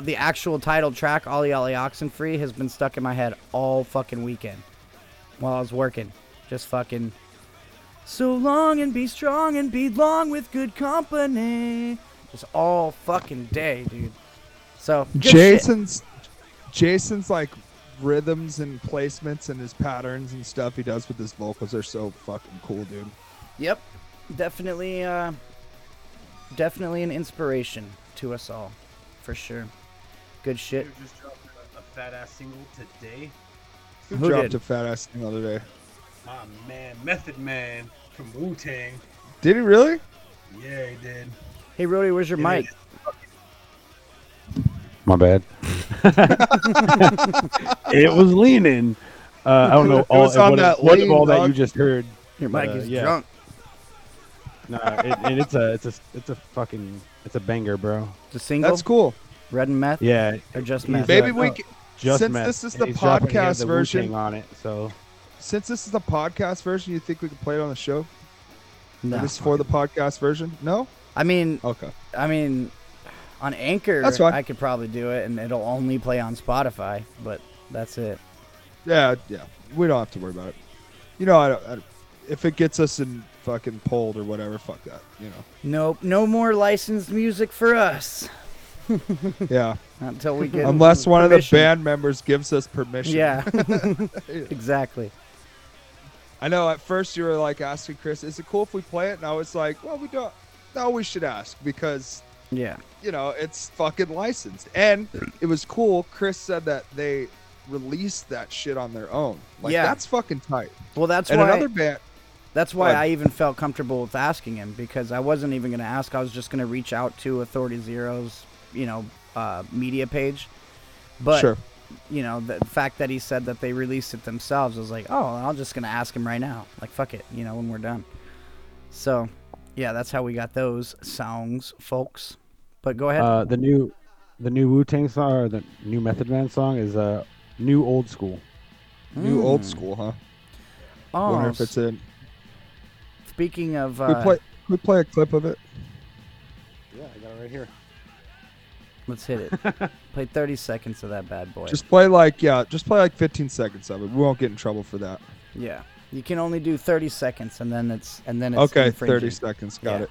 [SPEAKER 4] the actual title track, Ollie Ollie Oxenfree, has been stuck in my head all fucking weekend while I was working. Just fucking. So long and be strong and be long with good company. Just all fucking day, dude. So good shit.
[SPEAKER 2] Jason's Jason's like rhythms and placements and his patterns and stuff he does with his vocals are so fucking cool, dude.
[SPEAKER 4] Yep, definitely, uh, definitely an inspiration to us all, for sure. Good shit.
[SPEAKER 12] Dude just dropped a, a fat ass single today.
[SPEAKER 2] Who,
[SPEAKER 4] Who
[SPEAKER 2] dropped
[SPEAKER 4] did?
[SPEAKER 2] a fat ass thing the other day?
[SPEAKER 12] My man, Method Man from Wu Tang.
[SPEAKER 2] Did he really?
[SPEAKER 12] Yeah, he did.
[SPEAKER 4] Hey, Roadie, where's your
[SPEAKER 12] Yeah,
[SPEAKER 4] mic?
[SPEAKER 3] My bad. it was leaning. Uh, I don't know
[SPEAKER 2] It
[SPEAKER 3] all
[SPEAKER 2] was on
[SPEAKER 3] what,
[SPEAKER 2] that
[SPEAKER 3] what of
[SPEAKER 2] lean,
[SPEAKER 3] all that you just heard.
[SPEAKER 4] Your
[SPEAKER 3] but,
[SPEAKER 4] mic
[SPEAKER 3] uh,
[SPEAKER 4] is
[SPEAKER 3] yeah.
[SPEAKER 4] drunk.
[SPEAKER 3] Nah, it, and it's a it's a it's a fucking it's a banger, bro.
[SPEAKER 4] It's a single.
[SPEAKER 2] That's cool.
[SPEAKER 4] Red and meth.
[SPEAKER 3] Yeah,
[SPEAKER 4] Or just
[SPEAKER 3] he's,
[SPEAKER 4] meth?
[SPEAKER 2] Maybe we
[SPEAKER 3] oh,
[SPEAKER 2] c-
[SPEAKER 3] just
[SPEAKER 2] since
[SPEAKER 3] meth,
[SPEAKER 2] this is
[SPEAKER 3] and
[SPEAKER 2] the
[SPEAKER 3] he's dropping-
[SPEAKER 2] podcast
[SPEAKER 3] the
[SPEAKER 2] version-
[SPEAKER 3] on it. So
[SPEAKER 2] Since this is the podcast version, you think we can play it on the show?
[SPEAKER 4] No.
[SPEAKER 2] This is for the podcast version? No.
[SPEAKER 4] I mean,
[SPEAKER 2] Okay.
[SPEAKER 4] I mean, on Anchor,
[SPEAKER 2] That's fine.
[SPEAKER 4] I could probably do it, and it'll only play on Spotify. But that's it.
[SPEAKER 2] Yeah, yeah. We don't have to worry about it. You know, I don't, I don't- if it gets us in fucking pulled or whatever, fuck that. You know.
[SPEAKER 4] Nope, no more licensed music for us.
[SPEAKER 2] Yeah.
[SPEAKER 4] Until we get
[SPEAKER 2] Unless one of the band members gives us permission.
[SPEAKER 4] Yeah. exactly.
[SPEAKER 2] I know at first you were like asking Chris, is it cool if we play it? And I was like, well, we don't. No, we should ask because,
[SPEAKER 4] Yeah.
[SPEAKER 2] you know, it's fucking licensed. And it was cool. Chris said that they released that shit on their own. Like,
[SPEAKER 4] Yeah.
[SPEAKER 2] that's fucking tight.
[SPEAKER 4] Well, that's
[SPEAKER 2] and
[SPEAKER 4] why.
[SPEAKER 2] another band.
[SPEAKER 4] That's why. I even felt comfortable with asking him because I wasn't even going to ask. I was just going to reach out to Authority Zero's, you know, uh, media page. But
[SPEAKER 2] Sure.
[SPEAKER 4] you know, the fact that he said that they released it themselves I was like, oh, I'm just going to ask him right now. Like, fuck it, you know, when we're done. So, yeah, that's how we got those songs, folks. But go ahead.
[SPEAKER 3] uh, the new, the new Wu Tang song or the new Method Man song is uh, new old school.
[SPEAKER 2] New old
[SPEAKER 4] Mm.
[SPEAKER 2] school, huh?
[SPEAKER 4] oh,
[SPEAKER 2] Wonder if it's in.
[SPEAKER 4] speaking of,
[SPEAKER 2] Can we
[SPEAKER 4] uh,
[SPEAKER 2] play, can we play a clip of it?
[SPEAKER 3] Yeah, I got it right here.
[SPEAKER 4] Let's hit it. Play 30 seconds of that bad boy.
[SPEAKER 2] Just play like, yeah, just play like 15 seconds of it. We won't get in trouble for that.
[SPEAKER 4] Yeah, you can only do 30 seconds, and then it's and then it's
[SPEAKER 2] Okay,
[SPEAKER 4] infringing.
[SPEAKER 2] 30 seconds. Got
[SPEAKER 4] Yeah.
[SPEAKER 2] it.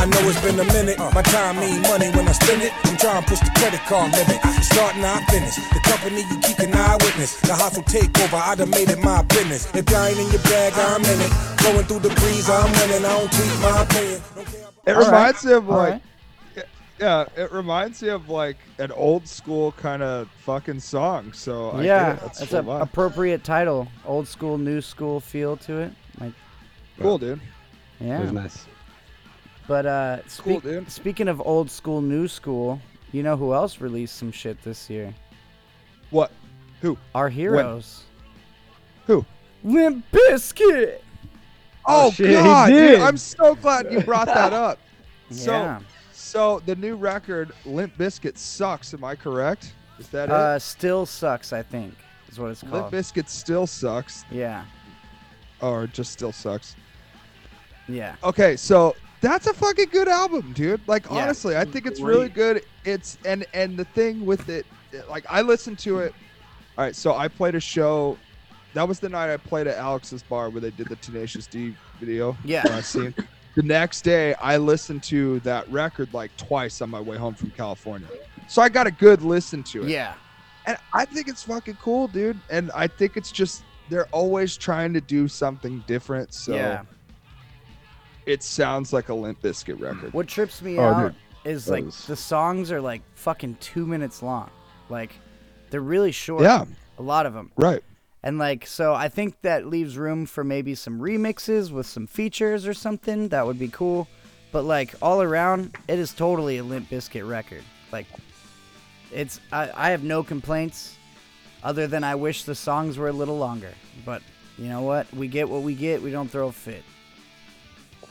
[SPEAKER 13] I know it's been a minute. My time mean money when I spend it. I'm trying to push the credit card limit. Starting, I finish. The company you keep an eyewitness. The hustle takeover, I done made it my business. If y'all ain't in your bag, I'm in it. Going through the breeze, I'm winning. I don't tweet my opinion.
[SPEAKER 2] It
[SPEAKER 4] All right.
[SPEAKER 2] reminds me of like,
[SPEAKER 4] right.
[SPEAKER 2] yeah, it reminds me of like an old school kind of fucking song. So I
[SPEAKER 4] yeah,
[SPEAKER 2] it. That's
[SPEAKER 4] it's an appropriate title. Old school, new school feel to it. Like,
[SPEAKER 2] cool, dude.
[SPEAKER 4] yeah.
[SPEAKER 3] It was nice.
[SPEAKER 4] But uh,
[SPEAKER 2] Cool,
[SPEAKER 4] speak-
[SPEAKER 2] dude.
[SPEAKER 4] speaking of old school, new school, you know who else released some shit this year?
[SPEAKER 2] What? Who?
[SPEAKER 4] Our heroes.
[SPEAKER 2] Who?
[SPEAKER 4] Limp Bizkit.
[SPEAKER 2] Oh,
[SPEAKER 3] shit,
[SPEAKER 2] God, dude! I'm so glad you brought that up. So,
[SPEAKER 4] Yeah.
[SPEAKER 2] so the new record, Limp Bizkit sucks. Am I correct? Is that
[SPEAKER 4] Uh, still sucks, I think, is what it's
[SPEAKER 2] called. Limp
[SPEAKER 4] called.
[SPEAKER 2] Bizkit still sucks,
[SPEAKER 4] Yeah,
[SPEAKER 2] or just still sucks.
[SPEAKER 4] yeah.
[SPEAKER 2] Okay, so that's a fucking good album, dude. Like
[SPEAKER 4] Yeah.
[SPEAKER 2] honestly, I think it's really good. It's and and the thing with it, like I listened to it. All right, so I played a show. That was the night I played at Alex's bar where they did the Tenacious D video.
[SPEAKER 4] Yeah.
[SPEAKER 2] last scene. The next day, I listened to that record like twice on my way home from California. So I got a good listen to it.
[SPEAKER 4] Yeah.
[SPEAKER 2] And I think it's fucking cool, dude. And I think it's just they're always trying to do something different. So
[SPEAKER 4] Yeah.
[SPEAKER 2] It sounds like a Limp Bizkit record.
[SPEAKER 4] What trips me
[SPEAKER 2] Oh,
[SPEAKER 4] out
[SPEAKER 2] dude.
[SPEAKER 4] is like
[SPEAKER 2] Those.
[SPEAKER 4] the songs are like fucking two minutes long. Like they're really short.
[SPEAKER 2] Yeah.
[SPEAKER 4] A lot of them.
[SPEAKER 2] Right.
[SPEAKER 4] And like so I think that leaves room for maybe some remixes with some features or something. That would be cool. But like all around, it is totally a Limp Bizkit record. Like it's I, I have no complaints other than I wish the songs were a little longer. But you know what? We get what we get. We don't throw a fit.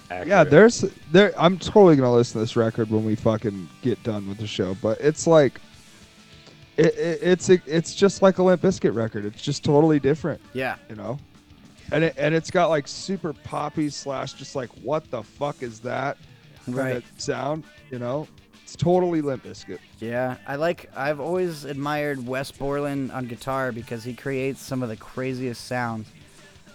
[SPEAKER 2] Yeah, there's there. I'm totally gonna listen to this record when we fucking get done with the show. But it's like, it, it it's a, it's just like a Limp Bizkit record. It's just totally different.
[SPEAKER 4] Yeah.
[SPEAKER 2] You know, and it and it's got like super poppy slash just like what the fuck is that kind
[SPEAKER 4] Right.
[SPEAKER 2] of sound. You know, it's totally Limp Bizkit.
[SPEAKER 4] Yeah, I like. I've always admired Wes Borland on guitar because he creates some of the craziest sounds.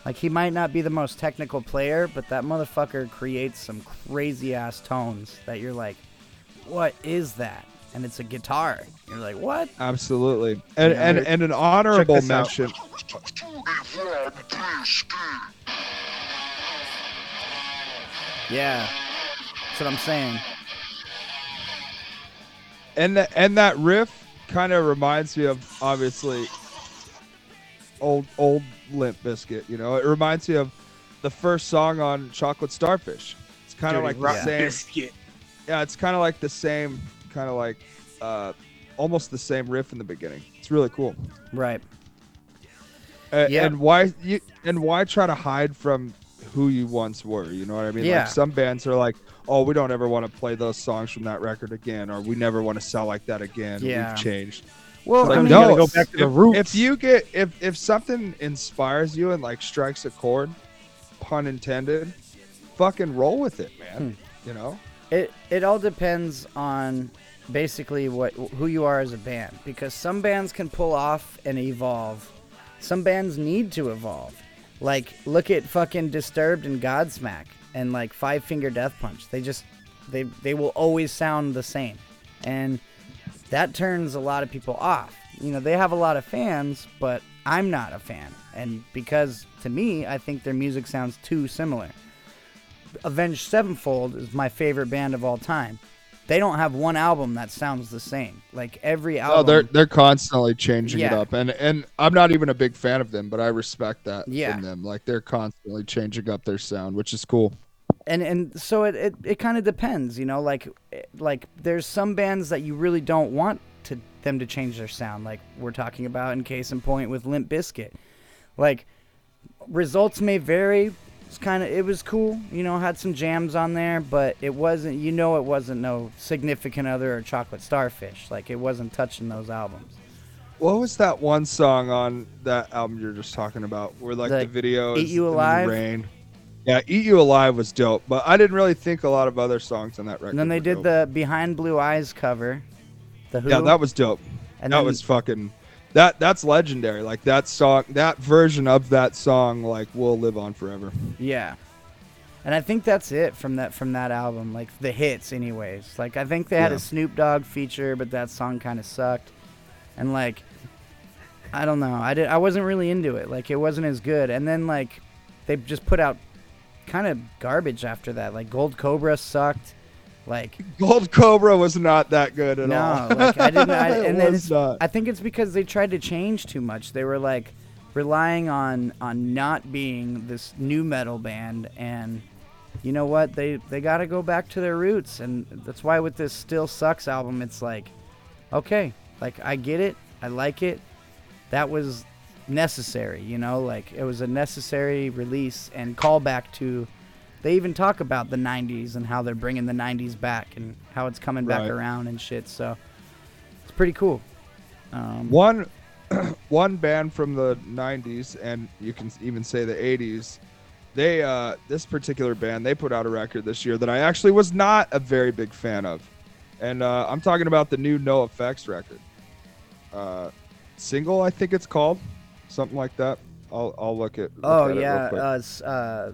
[SPEAKER 4] Like he might not be the most technical player, but that motherfucker creates some crazy ass tones that you're like, "What is that?" And it's a guitar. You're like, "What?"
[SPEAKER 2] Absolutely, and and and an honorable mention.
[SPEAKER 4] Yeah, that's what I'm saying.
[SPEAKER 2] and that and that riff kind of reminds me of obviously old old Limp Bizkit. You know, it reminds me of the first song on Chocolate Starfish. It's kind of like the same.
[SPEAKER 12] Bizkit.
[SPEAKER 2] Yeah, it's kind of like the same, kind of like uh, almost the same riff in the beginning. It's really cool.
[SPEAKER 4] Right.
[SPEAKER 2] Uh,
[SPEAKER 4] Yeah.
[SPEAKER 2] And why you and why try to hide from who you once were. You know what I mean?
[SPEAKER 4] Yeah.
[SPEAKER 2] Like some bands are like, oh, we don't ever want to play those songs from that record again, or we never want to sell like that again.
[SPEAKER 4] Yeah.
[SPEAKER 2] We've changed.
[SPEAKER 4] Well,
[SPEAKER 2] Like,
[SPEAKER 4] I mean,
[SPEAKER 2] no,
[SPEAKER 3] gotta go back to the
[SPEAKER 2] if,
[SPEAKER 3] roots.
[SPEAKER 2] If you get if if something inspires you and like strikes a chord, pun intended, fucking roll with it, man.
[SPEAKER 4] Hmm.
[SPEAKER 2] You know?
[SPEAKER 4] It it all depends on basically what who you are as a band because some bands can pull off and evolve. Some bands need to evolve. Like look at fucking Disturbed and Godsmack and like Five Finger Death Punch. They just they they will always sound the same. And that turns a lot of people off. You know, they have a lot of fans, but I'm not a fan. And because to me, I think their music sounds too similar. Avenged Sevenfold is my favorite band of all time. They don't have one album that sounds the same. Like every album.
[SPEAKER 2] Oh, they're they're constantly changing it
[SPEAKER 4] Yeah.
[SPEAKER 2] up, and and I'm not even a big fan of them, but I respect that
[SPEAKER 4] Yeah.
[SPEAKER 2] from them. Like they're constantly changing up their sound, which is cool.
[SPEAKER 4] And and so it it, it kind of depends, you know. Like eh, like there's some bands that you really don't want to them to change their sound. Like we're talking about in case in point with Limp Bizkit. Like results may vary. It's kind of it was cool, you know, had some jams on there, but it wasn't. You know, it wasn't no significant other or Chocolate Starfish. Like it wasn't touching those albums.
[SPEAKER 2] What was that one song on that album you're just talking about, where like the,
[SPEAKER 4] The
[SPEAKER 2] video
[SPEAKER 4] Eat
[SPEAKER 2] is
[SPEAKER 4] You Alive?
[SPEAKER 2] rain? Yeah, "Eat You Alive" was dope, but I didn't really think a lot of other songs on that record.
[SPEAKER 4] And then they did
[SPEAKER 2] dope.
[SPEAKER 4] the Behind Blue Eyes cover. The Who.
[SPEAKER 2] Yeah, that was dope.
[SPEAKER 4] And
[SPEAKER 2] that
[SPEAKER 4] then-
[SPEAKER 2] was fucking. That that's legendary. Like that song, that version of that song, like will live on forever.
[SPEAKER 4] Yeah. And I think that's it from that from that album, like the hits anyways. Like I think they had
[SPEAKER 2] Yeah.
[SPEAKER 4] a Snoop Dogg feature, but that song kind of sucked. And like I don't know. I did I wasn't really into it. Like it wasn't as good. And then like they just put out kind of garbage after that. Like Gold Cobra sucked. Like
[SPEAKER 2] Gold Cobra was not that good at
[SPEAKER 4] no,
[SPEAKER 2] all.
[SPEAKER 4] like I didn't. I,
[SPEAKER 2] It
[SPEAKER 4] and then
[SPEAKER 2] was not.
[SPEAKER 4] I think it's because they tried to change too much. They were like relying on on not being this nu metal band, and you know what? They they got to go back to their roots, and that's why with this Still Sucks album, it's like, okay, like I get it, I like it. That was necessary, you know, like it was a necessary release and callback to. They even talk about the '90s and how they're bringing the '90s back and how it's coming back
[SPEAKER 2] Right.
[SPEAKER 4] around and shit. So it's pretty cool. Um,
[SPEAKER 2] one one band from the 90s and you can even say the 80s they uh this particular band they put out a record this year that i actually was not a very big fan of and uh i'm talking about the new NOFX record uh single i think it's called something like that i'll i'll look at look
[SPEAKER 4] oh
[SPEAKER 2] at it real
[SPEAKER 4] yeah,
[SPEAKER 2] quick.
[SPEAKER 4] uh, s- uh,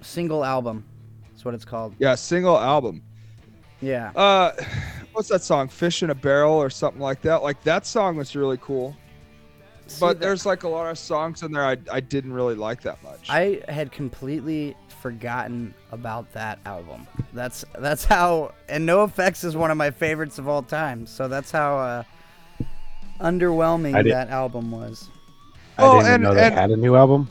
[SPEAKER 4] single album. That's what it's called.
[SPEAKER 2] yeah single album
[SPEAKER 4] Yeah.
[SPEAKER 2] uh what's that song fish in a barrel or something like that like that song was really cool but
[SPEAKER 4] that-
[SPEAKER 2] there's like a lot of songs in there I, I didn't really like that much
[SPEAKER 4] I had completely forgotten about that album. That's that's how and NOFX is one of my favorites of all time. So that's how uh, underwhelming that album was.
[SPEAKER 3] I
[SPEAKER 2] Oh,
[SPEAKER 3] didn't
[SPEAKER 2] and-
[SPEAKER 3] know they
[SPEAKER 2] and-
[SPEAKER 3] had a new album.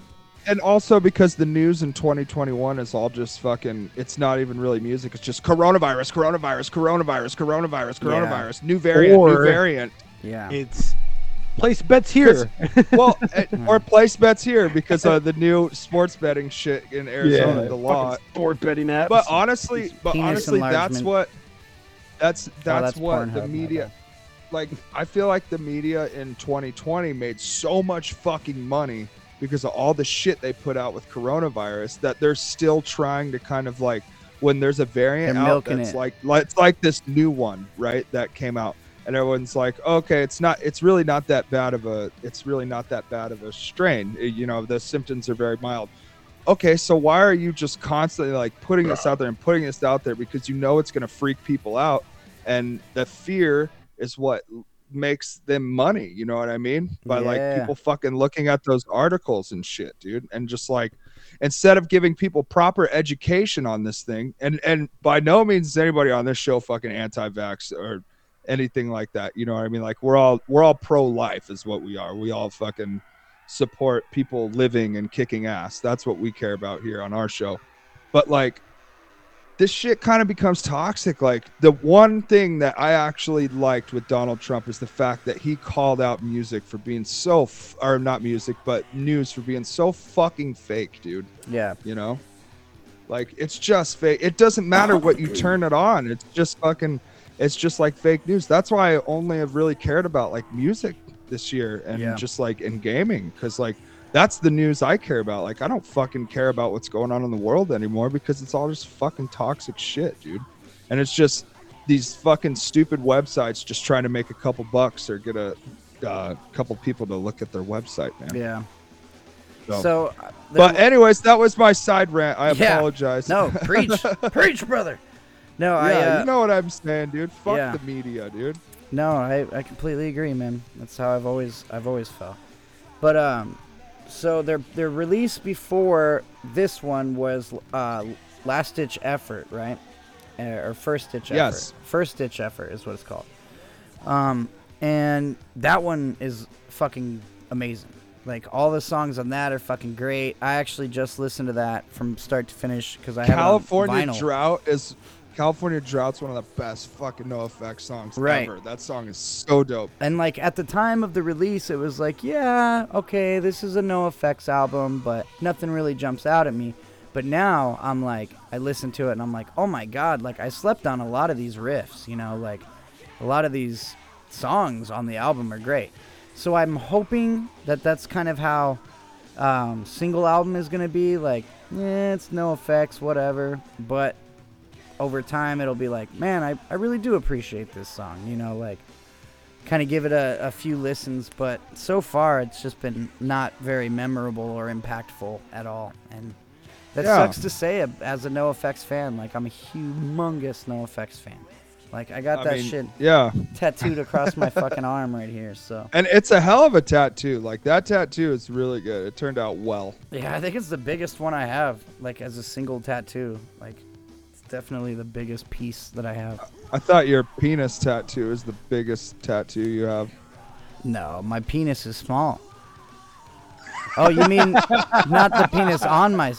[SPEAKER 2] and also because the news in 2021 is all just fucking it's not even really music it's just coronavirus coronavirus coronavirus coronavirus
[SPEAKER 4] Yeah.
[SPEAKER 2] coronavirus new variant
[SPEAKER 3] Or-
[SPEAKER 2] new variant
[SPEAKER 4] Yeah.
[SPEAKER 3] It's place bets here.
[SPEAKER 2] well eh, or place bets here because of the new sports betting shit in arizona the law
[SPEAKER 3] fucking sport betting apps.
[SPEAKER 2] but honestly but honestly that's what that's that's,
[SPEAKER 4] that's
[SPEAKER 2] what the
[SPEAKER 4] Pornhub, my
[SPEAKER 2] media like i feel like the media in 2020 made so much fucking money because of all the shit they put out with coronavirus that they're still trying to kind of like when there's a variant out that's
[SPEAKER 4] it.
[SPEAKER 2] like like it's like this new one right that came out. And everyone's like okay it's not it's really not that bad of a it's really not that bad of a strain. You know the symptoms are very mild. Okay so why are you just constantly like putting this out there and putting this out there? Because you know it's going to freak people out. And the fear is what makes them money you know what i mean? By like people fucking looking at those articles and shit dude and just like instead of giving people proper education on this thing and and by no means is anybody on this show fucking anti-vax or anything like that you know what i mean? Like we're all we're all pro-life is what we are. We all fucking support people living and kicking ass. That's what we care about here on our show. But like this shit kind of becomes toxic. Like the one thing that I actually liked with Donald Trump is the fact that he called out music for being so, f- or not music, but news for being so fucking fake, dude.
[SPEAKER 4] Yeah.
[SPEAKER 2] You know, like it's just fake. It doesn't matter what you turn it on. It's just fucking. It's just like fake news. That's why I only have really cared about like music this year and
[SPEAKER 4] Yeah.
[SPEAKER 2] just like in gaming because like that's the news I care about. Like I don't fucking care about what's going on in the world anymore because it's all just fucking toxic shit, dude. And it's just these fucking stupid websites just trying to make a couple bucks or get a uh, couple people to look at their website, man.
[SPEAKER 4] Yeah.
[SPEAKER 2] So-
[SPEAKER 4] So, uh,
[SPEAKER 2] But anyways, that was my side rant. I
[SPEAKER 4] Yeah.
[SPEAKER 2] apologize.
[SPEAKER 4] No, preach, preach, brother. No, I.
[SPEAKER 2] yeah,
[SPEAKER 4] Uh,
[SPEAKER 2] you know what I'm saying, dude. Fuck
[SPEAKER 4] yeah.
[SPEAKER 2] the media, dude.
[SPEAKER 4] No, I, I completely agree, man. That's how I've always I've always felt. But um, so their their release before this one was uh, last ditch effort, right? Uh, or first ditch Effort. Yes. First ditch effort is what it's called. Um, and that one is fucking amazing. Like all the songs on that are fucking great. I actually just listened to that from start to finish because I have
[SPEAKER 2] California
[SPEAKER 4] on vinyl.
[SPEAKER 2] Drought is California Drought's one of the best fucking NOFX songs
[SPEAKER 4] Right.
[SPEAKER 2] ever. That song is so dope.
[SPEAKER 4] And like at the time of the release, it was like, yeah, okay, this is a NOFX album, but nothing really jumps out at me. But now I'm like, I listen to it and I'm like, oh my god, like I slept on a lot of these riffs, you know, like a lot of these songs on the album are great. So I'm hoping that that's kind of how um, single album is gonna be. Like, yeah, it's NOFX, whatever. But over time, it'll be like, man, I, I really do appreciate this song. You know, like kind of give it a, a few listens. But so far, it's just been not very memorable or impactful at all. And that
[SPEAKER 2] Yeah.
[SPEAKER 4] sucks to say as a NOFX fan. Like, I'm a humongous NOFX fan. Like, I got
[SPEAKER 2] I
[SPEAKER 4] that
[SPEAKER 2] mean,
[SPEAKER 4] shit
[SPEAKER 2] yeah.
[SPEAKER 4] tattooed across my fucking arm right here. So.
[SPEAKER 2] And it's a hell of a tattoo. Like that tattoo is really good. It turned out well.
[SPEAKER 4] Yeah, I think it's the biggest one I have, like as a single tattoo. Like, definitely the biggest piece that I have.
[SPEAKER 2] I thought your penis tattoo is the biggest tattoo you have.
[SPEAKER 4] No, my penis is small. Oh, you mean not the penis on my,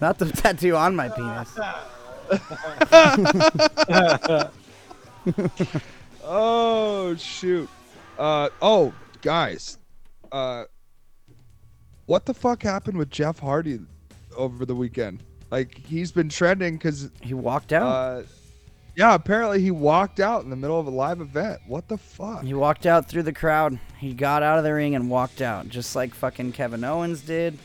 [SPEAKER 4] not the tattoo on my penis.
[SPEAKER 2] oh shoot. Uh oh, guys. Uh what the fuck happened with Jeff Hardy over the weekend? Like he's been trending cuz
[SPEAKER 4] he walked out.
[SPEAKER 2] Uh yeah, apparently he walked out in the middle of a live event. What the fuck?
[SPEAKER 4] He walked out through the crowd. He got out of the ring and walked out, just like fucking Kevin Owens did.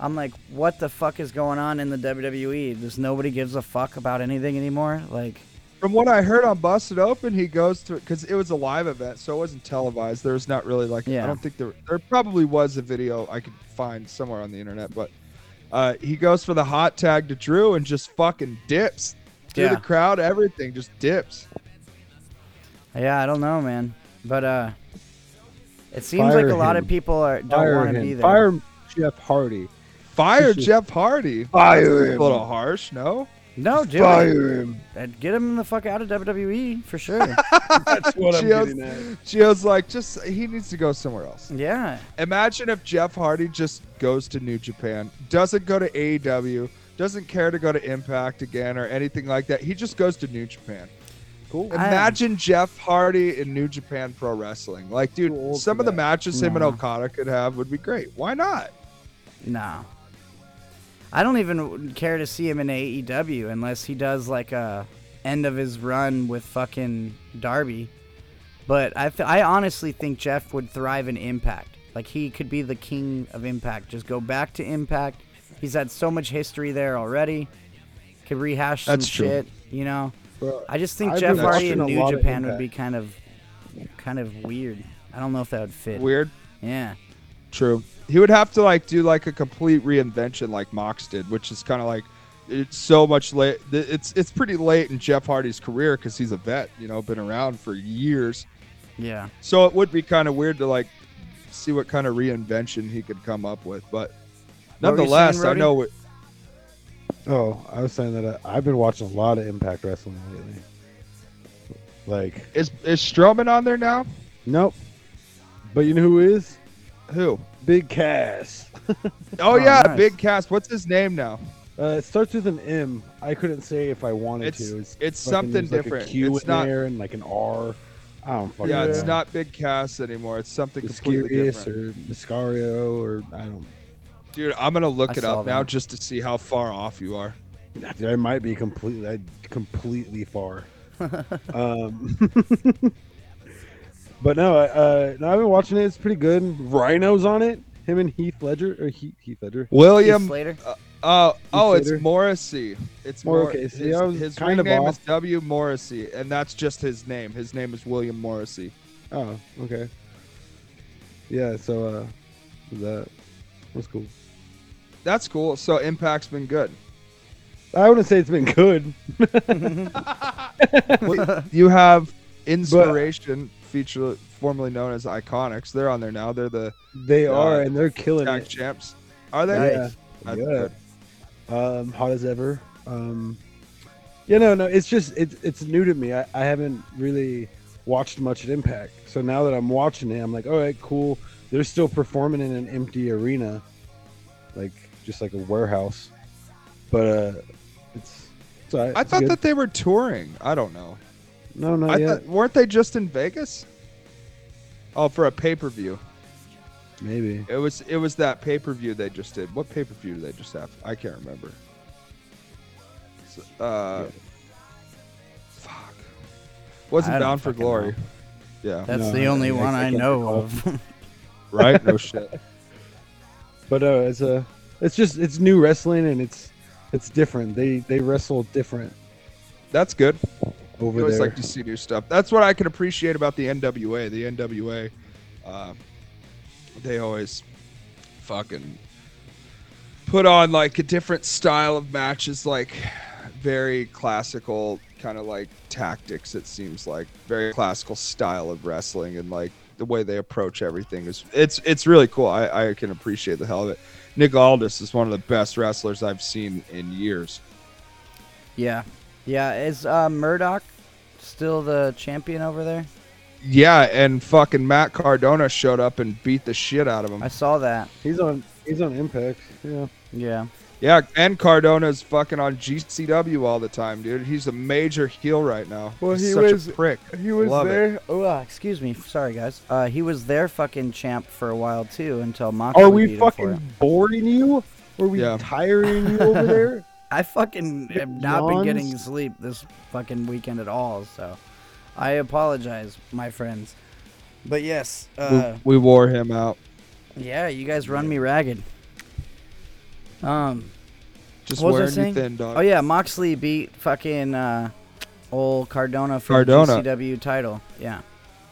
[SPEAKER 4] I'm like, what the fuck is going on in the WWE? Does nobody gives a fuck about anything anymore? Like,
[SPEAKER 2] From what I heard on Busted Open, he goes to because it was a live event, so it wasn't televised. There was not really like
[SPEAKER 4] Yeah.
[SPEAKER 2] I don't think there there probably was a video I could find somewhere on the internet, but uh, he goes for the hot tag to Drew and just fucking dips through
[SPEAKER 4] Yeah.
[SPEAKER 2] the crowd, everything just dips.
[SPEAKER 4] yeah, I don't know, man, but uh, it seems
[SPEAKER 3] Fire
[SPEAKER 4] like a lot of people are don't want to be there.
[SPEAKER 3] Fire Jeff Hardy.
[SPEAKER 2] Fire Jeff Hardy.
[SPEAKER 3] Fire
[SPEAKER 2] That's
[SPEAKER 3] him.
[SPEAKER 2] A little harsh, no?
[SPEAKER 4] No, dude.
[SPEAKER 2] Fire him.
[SPEAKER 4] I'd get him the fuck out of WWE for sure.
[SPEAKER 12] That's what I'm
[SPEAKER 2] Gio's,
[SPEAKER 12] getting at.
[SPEAKER 2] Gio's like, just he needs to go somewhere else.
[SPEAKER 4] yeah.
[SPEAKER 2] Imagine if Jeff Hardy just goes to New Japan, doesn't go to AEW, doesn't care to go to Impact again or anything like that. He just goes to New Japan.
[SPEAKER 3] Cool.
[SPEAKER 2] Imagine Jeff Hardy in New Japan Pro Wrestling. Like, dude,
[SPEAKER 3] old
[SPEAKER 2] some
[SPEAKER 3] for
[SPEAKER 2] of the
[SPEAKER 3] that.
[SPEAKER 2] matches him and
[SPEAKER 4] No.
[SPEAKER 2] Okada could have would be great. Why not?
[SPEAKER 4] No. I don't even care to see him in AEW unless he does like a end of his run with fucking Darby. But I, th- I honestly think Jeff would thrive in Impact. Like he could be the king of Impact. Just go back to Impact. He's had so much history there already. Could rehash some
[SPEAKER 2] That's true.
[SPEAKER 4] shit, you know.
[SPEAKER 3] Bro,
[SPEAKER 4] I just think
[SPEAKER 3] I've
[SPEAKER 4] Jeff Hardy in New Japan would be kind of, kind of weird. I don't know if that would fit.
[SPEAKER 2] Weird.
[SPEAKER 4] Yeah.
[SPEAKER 2] True. He would have to like do like a complete reinvention like Mox did, which is kind of like it's so much late. It's it's pretty late in Jeff Hardy's career because he's a vet, you know, been around for years.
[SPEAKER 4] Yeah.
[SPEAKER 2] So it would be kind of weird to like see what kind of reinvention he could come up with, but
[SPEAKER 4] What were you
[SPEAKER 2] nonetheless,
[SPEAKER 4] saying,
[SPEAKER 2] I know what.
[SPEAKER 3] Oh, I was saying that uh, I've been watching a lot of Impact Wrestling lately. Like,
[SPEAKER 2] Is is Strowman on there now?
[SPEAKER 3] nope. But you know who is?
[SPEAKER 2] Who?
[SPEAKER 3] Big Cass.
[SPEAKER 2] Oh,
[SPEAKER 4] Oh,
[SPEAKER 2] yeah,
[SPEAKER 4] nice.
[SPEAKER 2] Big Cass. What's his name now?
[SPEAKER 3] Uh, it starts with an M. I couldn't say if I wanted
[SPEAKER 2] It's-
[SPEAKER 3] to.
[SPEAKER 2] it's
[SPEAKER 3] fucking-
[SPEAKER 2] something
[SPEAKER 3] there's like a
[SPEAKER 2] different.
[SPEAKER 3] Q
[SPEAKER 2] It's
[SPEAKER 3] in
[SPEAKER 2] not-
[SPEAKER 3] there and like an R. I don't fucking
[SPEAKER 2] Yeah,
[SPEAKER 3] know.
[SPEAKER 2] it's not Big Cass anymore. It's something completely different.
[SPEAKER 3] or Miscario or I don't.
[SPEAKER 2] Dude, I'm gonna look
[SPEAKER 3] I
[SPEAKER 2] it up now just to see how far off you are.
[SPEAKER 3] I might be completely, completely far. um, but no, I- uh, no, I've been watching it. It's pretty good. Rhino's on it. Him and Heath Ledger or Heath, Heath Ledger.
[SPEAKER 2] William.
[SPEAKER 4] Slater?
[SPEAKER 2] Uh, uh, oh, it's Morrissey. It's
[SPEAKER 3] Mor-
[SPEAKER 2] more.
[SPEAKER 3] okay,
[SPEAKER 2] his
[SPEAKER 3] see, I was
[SPEAKER 2] his
[SPEAKER 3] kind
[SPEAKER 2] ring
[SPEAKER 3] of
[SPEAKER 2] name is. W Morrissey, and that's just his name. His name is William Morrissey.
[SPEAKER 3] Oh, okay. Yeah, so uh, that was cool.
[SPEAKER 2] That's cool. So Impact's been good.
[SPEAKER 3] I wouldn't say it's been good.
[SPEAKER 2] Well, you have Inspiration, feature formerly known as IIconics. They're on there now. They're the
[SPEAKER 3] They
[SPEAKER 2] uh,
[SPEAKER 3] are, and they're killing it.
[SPEAKER 2] champs. Are they?
[SPEAKER 3] Yeah,
[SPEAKER 2] That's
[SPEAKER 3] yeah.
[SPEAKER 2] good.
[SPEAKER 3] Um, hot as ever. Um, yeah, no, no, it's just it's it's new to me. I, I haven't really watched much at Impact, so now that I'm watching it, I'm like, all right, cool. They're still performing in an empty arena, like just like a warehouse. But uh, it's, it's right.
[SPEAKER 2] I
[SPEAKER 3] It's
[SPEAKER 2] thought
[SPEAKER 3] good.
[SPEAKER 2] that they were touring. I don't know.
[SPEAKER 3] No, not
[SPEAKER 2] I
[SPEAKER 3] yet.
[SPEAKER 2] thought, weren't they just in Vegas? Oh, for a pay per view.
[SPEAKER 3] Maybe.
[SPEAKER 2] It was it was that pay per view they just did. What pay per view did they just have? I can't remember. So, uh, fuck. Wasn't
[SPEAKER 4] I
[SPEAKER 2] Bound for Glory.
[SPEAKER 4] know.
[SPEAKER 2] Yeah.
[SPEAKER 4] That's
[SPEAKER 3] No,
[SPEAKER 4] the only
[SPEAKER 3] I-
[SPEAKER 4] one
[SPEAKER 3] I
[SPEAKER 4] I,
[SPEAKER 3] can't
[SPEAKER 4] know of.
[SPEAKER 2] right? No shit.
[SPEAKER 3] But uh, it's a, it's just it's new wrestling and it's it's different. They they wrestle different
[SPEAKER 2] That's good.
[SPEAKER 3] Over
[SPEAKER 2] you always
[SPEAKER 3] there.
[SPEAKER 2] like to see new stuff. That's what I can appreciate about the NWA. The NWA, uh, they always fucking put on like a different style of matches, like very classical kind of like tactics. It seems like very classical style of wrestling, and like the way they approach everything is it's it's really cool. I, I can appreciate the hell of it. Nick Aldis is one of the best wrestlers I've seen in years.
[SPEAKER 4] yeah, yeah. Is uh, Murdoch still the champion over there?
[SPEAKER 2] Yeah, and fucking Matt Cardona showed up and beat the shit out of him.
[SPEAKER 4] I saw that.
[SPEAKER 3] He's on he's on Impact. Yeah.
[SPEAKER 4] Yeah.
[SPEAKER 2] Yeah, and Cardona's fucking on GCW all the time, dude. He's a major heel right now.
[SPEAKER 4] Well,
[SPEAKER 2] He's
[SPEAKER 4] he
[SPEAKER 2] such
[SPEAKER 4] was-
[SPEAKER 2] a prick.
[SPEAKER 4] He was
[SPEAKER 2] Love
[SPEAKER 4] there.
[SPEAKER 2] It.
[SPEAKER 4] Oh, uh, excuse me. Sorry, guys. Uh, he was their fucking champ for a while too, until Moxley
[SPEAKER 3] Are
[SPEAKER 4] beat
[SPEAKER 3] we
[SPEAKER 4] him for
[SPEAKER 3] fucking
[SPEAKER 4] it.
[SPEAKER 3] boring you? Are we
[SPEAKER 2] Yeah.
[SPEAKER 3] tiring you over there?
[SPEAKER 4] I fucking have not been getting sleep this fucking weekend at all, so I apologize, my friends. But yes, uh,
[SPEAKER 2] we, we wore him out.
[SPEAKER 4] yeah, you guys run me ragged. Um,
[SPEAKER 2] Just
[SPEAKER 4] what was I
[SPEAKER 2] wearing you thin, dog.
[SPEAKER 4] Oh yeah, Moxley beat fucking uh, old Cardona for
[SPEAKER 2] Cardona.
[SPEAKER 4] the GCW title. Yeah.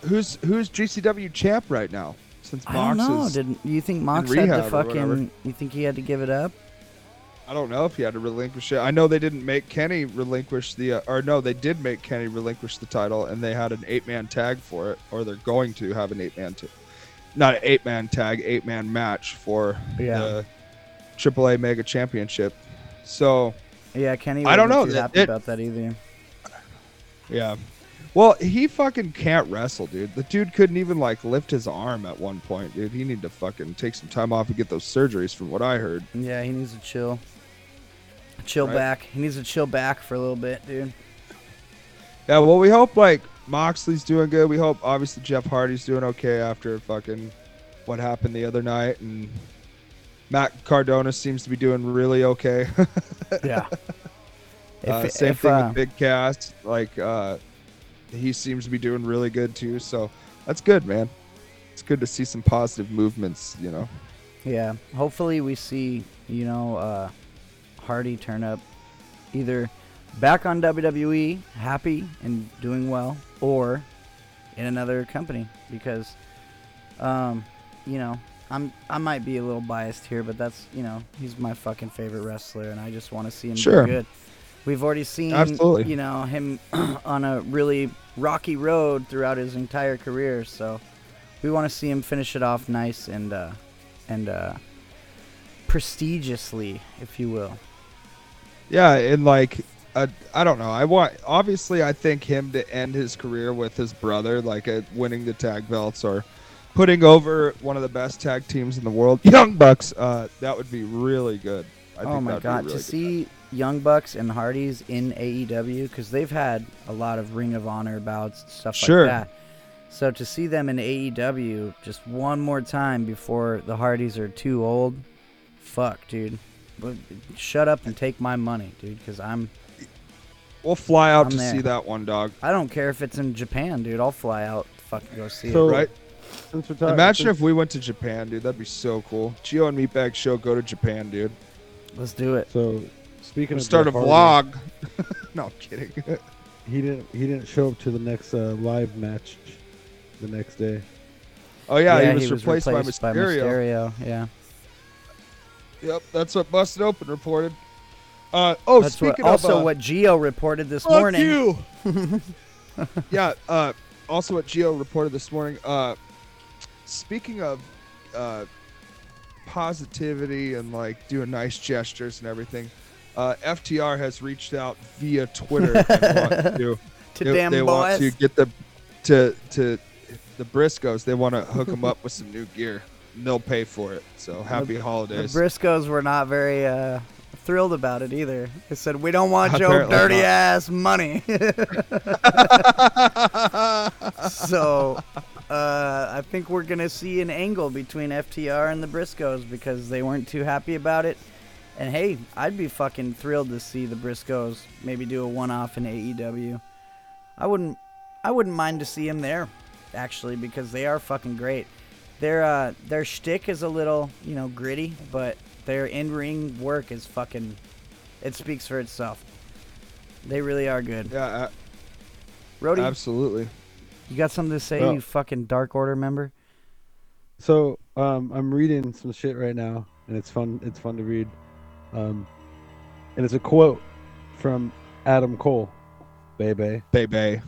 [SPEAKER 2] Who's who's GCW champ right now? Since
[SPEAKER 4] I
[SPEAKER 2] Mox
[SPEAKER 4] don't know. Did you think Mox had
[SPEAKER 2] rehab
[SPEAKER 4] to fucking? You think he had to give it up?
[SPEAKER 2] I don't know if he had to relinquish it. I know they didn't make Kenny relinquish the, uh, or no, they did make Kenny relinquish the title, and they had an eight-man tag for it, or they're going to have an eight-man, t- not an eight-man tag, eight-man match for
[SPEAKER 4] Yeah.
[SPEAKER 2] the AAA Mega Championship. So
[SPEAKER 4] Yeah, Kenny.
[SPEAKER 2] I don't know,
[SPEAKER 4] Too
[SPEAKER 2] that-
[SPEAKER 4] happy
[SPEAKER 2] it-
[SPEAKER 4] about that either.
[SPEAKER 2] Yeah. Well, he fucking can't wrestle, dude. The dude couldn't even like lift his arm at one point, dude. He need to fucking take some time off and get those surgeries, from what I heard.
[SPEAKER 4] Yeah, he needs to chill. Chill
[SPEAKER 2] Right.
[SPEAKER 4] back. He needs to chill back for a little bit, dude.
[SPEAKER 2] Yeah. Well, we hope like Moxley's doing good. We hope obviously Jeff Hardy's doing okay after fucking what happened the other night, and Matt Cardona seems to be doing really okay.
[SPEAKER 4] Yeah.
[SPEAKER 2] uh,
[SPEAKER 4] If-
[SPEAKER 2] same
[SPEAKER 4] if,
[SPEAKER 2] thing
[SPEAKER 4] uh,
[SPEAKER 2] with Big Cass. Like uh, he seems to be doing really good too. So that's good, man. It's good to see some positive movements. You know.
[SPEAKER 4] Yeah. Hopefully we see, you know, Hardy turn up either back on WWE, happy and doing well, or in another company because, um, you know, I'm I might be a little biased here, but that's you know he's my fucking favorite wrestler, and I just want to see him
[SPEAKER 2] Sure.
[SPEAKER 4] do good. We've already seen,
[SPEAKER 2] Absolutely.
[SPEAKER 4] you know, him on a really rocky road throughout his entire career, so we want to see him finish it off nice and uh, and uh, prestigiously, if you will.
[SPEAKER 2] Yeah, and like uh, I don't know. I want obviously I think him to end his career with his brother, like uh, winning the tag belts or putting over one of the best tag teams in the world, Young Bucks. Uh, that would be really good. I
[SPEAKER 4] oh
[SPEAKER 2] think
[SPEAKER 4] my god,
[SPEAKER 2] really
[SPEAKER 4] to see Young Bucks and Hardys in AEW because they've had a lot of Ring of Honor bouts, and stuff
[SPEAKER 2] Sure.
[SPEAKER 4] like that. So to see them in AEW just one more time before the Hardys are too old, fuck, dude. But Shut up and take my money, dude, because I'm.
[SPEAKER 2] We'll fly out
[SPEAKER 4] I'm
[SPEAKER 2] to
[SPEAKER 4] there.
[SPEAKER 2] see that one, dog.
[SPEAKER 4] I don't care if it's in Japan, dude. I'll fly out, to fucking go see
[SPEAKER 3] So-
[SPEAKER 4] it.
[SPEAKER 2] right?
[SPEAKER 3] Since we're talking,
[SPEAKER 2] Imagine
[SPEAKER 3] since-
[SPEAKER 2] if we went to Japan, dude. That'd be so cool. Gio and Meatbag Show go to Japan, dude.
[SPEAKER 4] Let's do it.
[SPEAKER 3] So, speaking
[SPEAKER 2] We'll
[SPEAKER 3] of
[SPEAKER 2] start a
[SPEAKER 3] Jeff Hardy,
[SPEAKER 2] vlog. no, I'm kidding.
[SPEAKER 3] He didn't. He didn't show up to the next uh, live match the next day.
[SPEAKER 2] Oh yeah,
[SPEAKER 4] Yeah,
[SPEAKER 2] he, was replaced, by, Mysterio.
[SPEAKER 4] Mysterio, Yeah.
[SPEAKER 2] Yep, that's what Busted Open reported. Uh, oh,
[SPEAKER 4] That's what,
[SPEAKER 2] speaking
[SPEAKER 4] also
[SPEAKER 2] of uh,
[SPEAKER 4] what Gio reported this
[SPEAKER 2] fuck
[SPEAKER 4] morning.
[SPEAKER 2] you. yeah. Uh, also, what Gio reported this morning. Uh, speaking of uh, positivity and like doing nice gestures and everything, uh, FTR has reached out via Twitter to.
[SPEAKER 4] To
[SPEAKER 2] they, they want to get the to to the Briscoes. They want to hook them up with some new gear. They'll pay for it. So happy
[SPEAKER 4] The
[SPEAKER 2] holidays.
[SPEAKER 4] The Briscoes were not very uh, thrilled about it either. They said, "We don't want your dirty
[SPEAKER 2] not.
[SPEAKER 4] ass money." so, uh, I think we're gonna see an angle between FTR and the Briscoes because they weren't too happy about it. And hey, I'd be fucking thrilled to see the Briscoes maybe do a one-off in AEW. I wouldn't, I wouldn't mind to see them there, actually, because they are fucking great. Their uh, their shtick is a little, you know, gritty, but their in-ring work is fucking. It speaks for itself. They really are good.
[SPEAKER 2] Yeah, uh,
[SPEAKER 4] Roadie,
[SPEAKER 2] absolutely.
[SPEAKER 4] you got something to say,
[SPEAKER 3] Well-
[SPEAKER 4] you fucking Dark Order member?
[SPEAKER 3] So um, I'm reading some shit right now, and it's fun. It's fun to read, um, and it's a quote from Adam Cole, Bebe.
[SPEAKER 2] Bebe.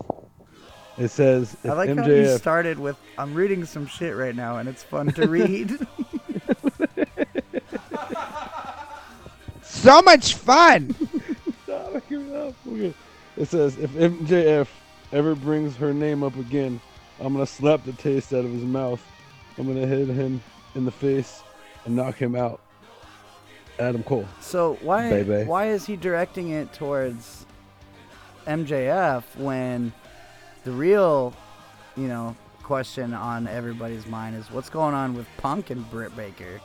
[SPEAKER 3] It says, if
[SPEAKER 4] I like how you started with, "I'm reading some shit right now, and it's fun to read."
[SPEAKER 2] So much fun.
[SPEAKER 3] Stop making me laugh. Okay. It says, if MJF ever brings her name up again, I'm gonna slap the taste out of his mouth. I'm gonna hit him in the face and knock him out. Adam Cole.
[SPEAKER 4] So why
[SPEAKER 3] Baby.
[SPEAKER 4] why is he directing it towards MJF when the real, you know, question on everybody's mind is what's going on with Punk and Britt Baker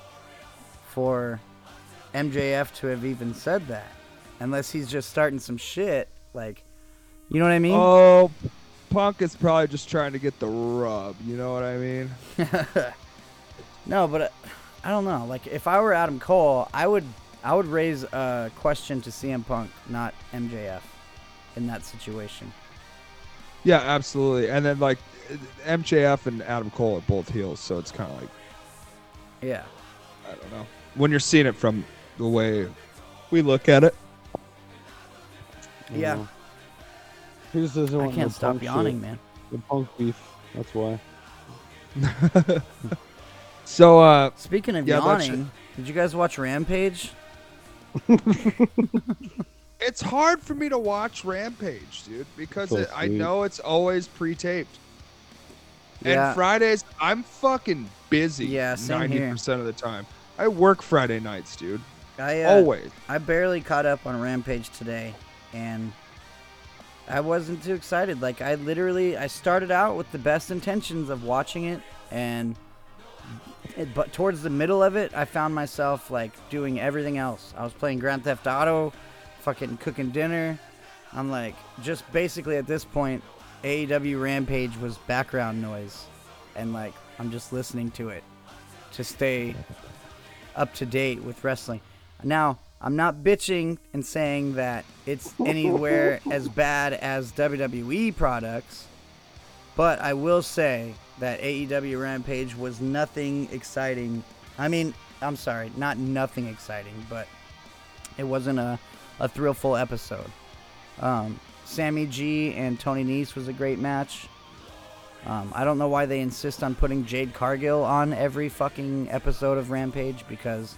[SPEAKER 4] for MJF to have even said that? Unless he's just starting some shit, like, you know what I mean?
[SPEAKER 2] Oh, Punk is probably just trying to get the rub. You know what I mean?
[SPEAKER 4] No, but uh, I don't know. Like if I were Adam Cole, I would I would raise a question to CM Punk, not MJF, in that situation.
[SPEAKER 2] Yeah, absolutely. And then like MJF and Adam Cole are both heels, so it's kind of like
[SPEAKER 4] Yeah.
[SPEAKER 2] I don't know when you're seeing it from the way we look at it.
[SPEAKER 4] Yeah.
[SPEAKER 3] know. He just doesn't
[SPEAKER 4] I can't
[SPEAKER 3] no
[SPEAKER 4] stop yawning,
[SPEAKER 3] shit.
[SPEAKER 4] man.
[SPEAKER 3] The punk beef. That's why.
[SPEAKER 2] So uh
[SPEAKER 4] Speaking of
[SPEAKER 2] yeah,
[SPEAKER 4] yawning, did you guys watch Rampage?
[SPEAKER 2] It's hard for me to watch Rampage, dude, because
[SPEAKER 3] So
[SPEAKER 2] it, I know it's always pre-taped.
[SPEAKER 4] Yeah.
[SPEAKER 2] And Fridays, I'm fucking busy.
[SPEAKER 4] Yeah, same
[SPEAKER 2] ninety percent of the time. I work Friday nights, dude.
[SPEAKER 4] I uh,
[SPEAKER 2] Always.
[SPEAKER 4] I barely caught up on Rampage today, and I wasn't too excited. Like I literally, I started out with the best intentions of watching it, and it, but towards the middle of it, I found myself like doing everything else. I was playing Grand Theft Auto, fucking cooking dinner. I'm like, just basically at this point, AEW Rampage was background noise, and like I'm just listening to it to stay up to date with wrestling. Now, I'm not bitching and saying that it's anywhere as bad as WWE products, but I will say that AEW Rampage was nothing exciting. I mean, I'm sorry, not nothing exciting, but it wasn't a, a thrillful episode. Um, Sammy G and Tony Nese was a great match. Um, I don't know why they insist on putting Jade Cargill on every fucking episode of Rampage because